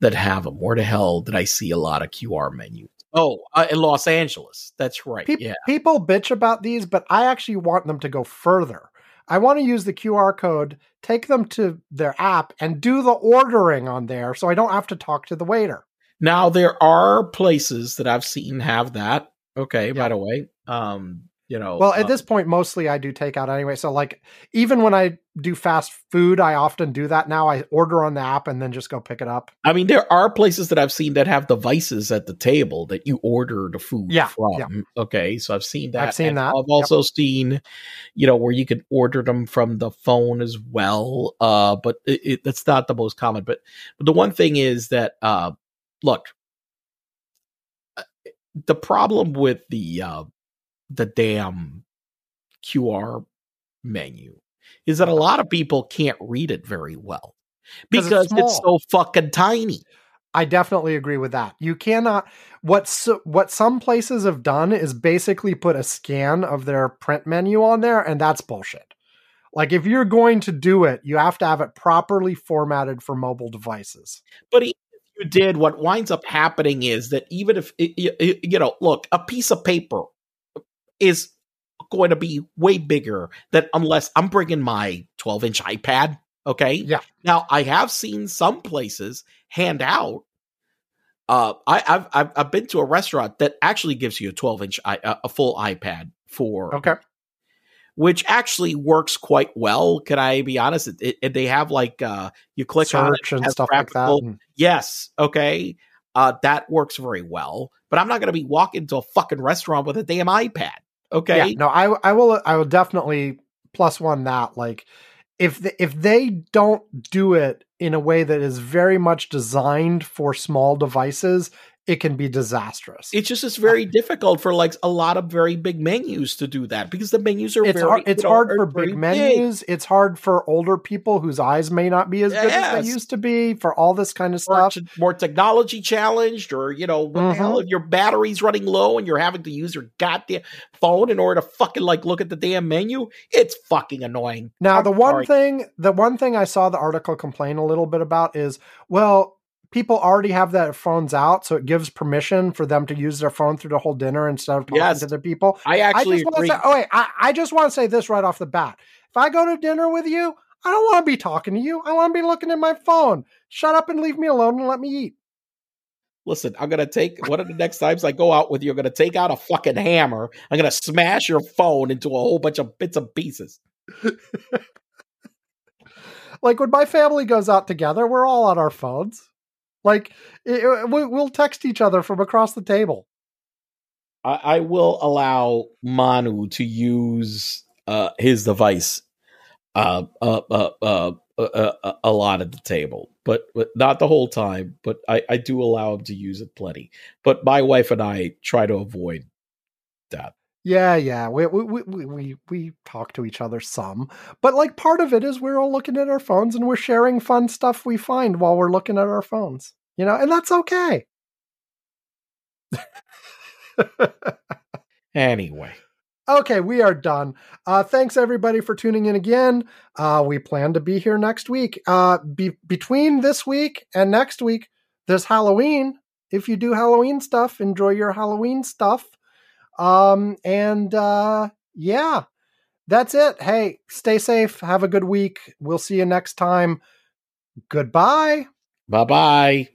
that have them. Where the hell did I see a lot of QR menus? Oh, uh, in Los Angeles. That's right. Pe- yeah. People bitch about these, but I actually want them to go further. I want to use the QR code, take them to their app, and do the ordering on there so I don't have to talk to the waiter. Now, there are places that I've seen have that. Okay, yeah. by the way. Um, you know well at uh, this point mostly i do takeout anyway so like even when i do fast food i often do that now i order on the app and then just go pick it up i mean there are places that i've seen that have devices at the table that you order the food yeah, from yeah. okay so i've seen that i've seen and that i've also yep. seen you know where you can order them from the phone as well uh but it, it, that's not the most common but but the one thing is that uh look uh, the problem with the uh the damn QR menu is that a lot of people can't read it very well because it's, it's, so fucking tiny. I definitely agree with that. You cannot what so, what some places have done is basically put a scan of their print menu on there and that's bullshit. Like if you're going to do it, you have to have it properly formatted for mobile devices. But if you did, what winds up happening is that even if you know, look, a piece of paper is going to be way bigger than unless I'm bringing my 12 inch iPad. Okay. Yeah. Now I have seen some places hand out. Uh, I, have I've I've been to a restaurant that actually gives you a 12 inch a full iPad for okay, which actually works quite well. Can I be honest? It, it, they have like uh, you click search on and stuff like that. Yes. Okay. Uh, that works very well. But I'm not going to be walking to a fucking restaurant with a damn iPad. Okay. Yeah, no, I I will I will definitely plus one that like if the, if they don't do it in a way that is very much designed for small devices, it can be disastrous. It's just it's very difficult for like a lot of very big menus to do that because the menus are it's very hard, it's know, hard for big menus. It's hard for older people whose eyes may not be as good as they used to be for all this kind of More, stuff. t- more technology challenged, or you know, what the hell Mhm. if your battery's running low and you're having to use your goddamn phone in order to fucking like look at the damn menu? It's fucking annoying. Now, I'm the one sorry. thing, the one thing I saw the article complain a little bit about is, well, people already have their phones out, so it gives permission for them to use their phone through the whole dinner instead of talking Yes. to the people. I I actually just want to agree. say, oh wait, I, I just want to say this right off the bat. If I go to dinner with you, I don't want to be talking to you. I want to be looking at my phone. Shut up and leave me alone and let me eat. Listen, I'm gonna take one of the next times I go out with you. I'm gonna take out a fucking hammer. I'm gonna smash your phone into a whole bunch of bits and pieces. Like when my family goes out together, we're all on our phones. Like it, it- we- we'll text each other from across the table. I, I will allow Manu to use uh, his device uh, uh, uh, uh, uh, a lot at the table, but, but not the whole time. But I, I do allow him to use it plenty. But my wife and I try to avoid that. Yeah, yeah. We we, we we we talk to each other some, but like part of it is we're all looking at our phones and we're sharing fun stuff we find while we're looking at our phones. You know, and that's okay. Anyway, Okay, we are done. Uh, thanks everybody for tuning in again. Uh, we plan to be here next week. Uh, be- between this week and next week, there's Halloween. If you do Halloween stuff, enjoy your Halloween stuff. Um, and uh, yeah, that's it. Hey, stay safe. Have a good week. We'll see you next time. Goodbye. bye bye.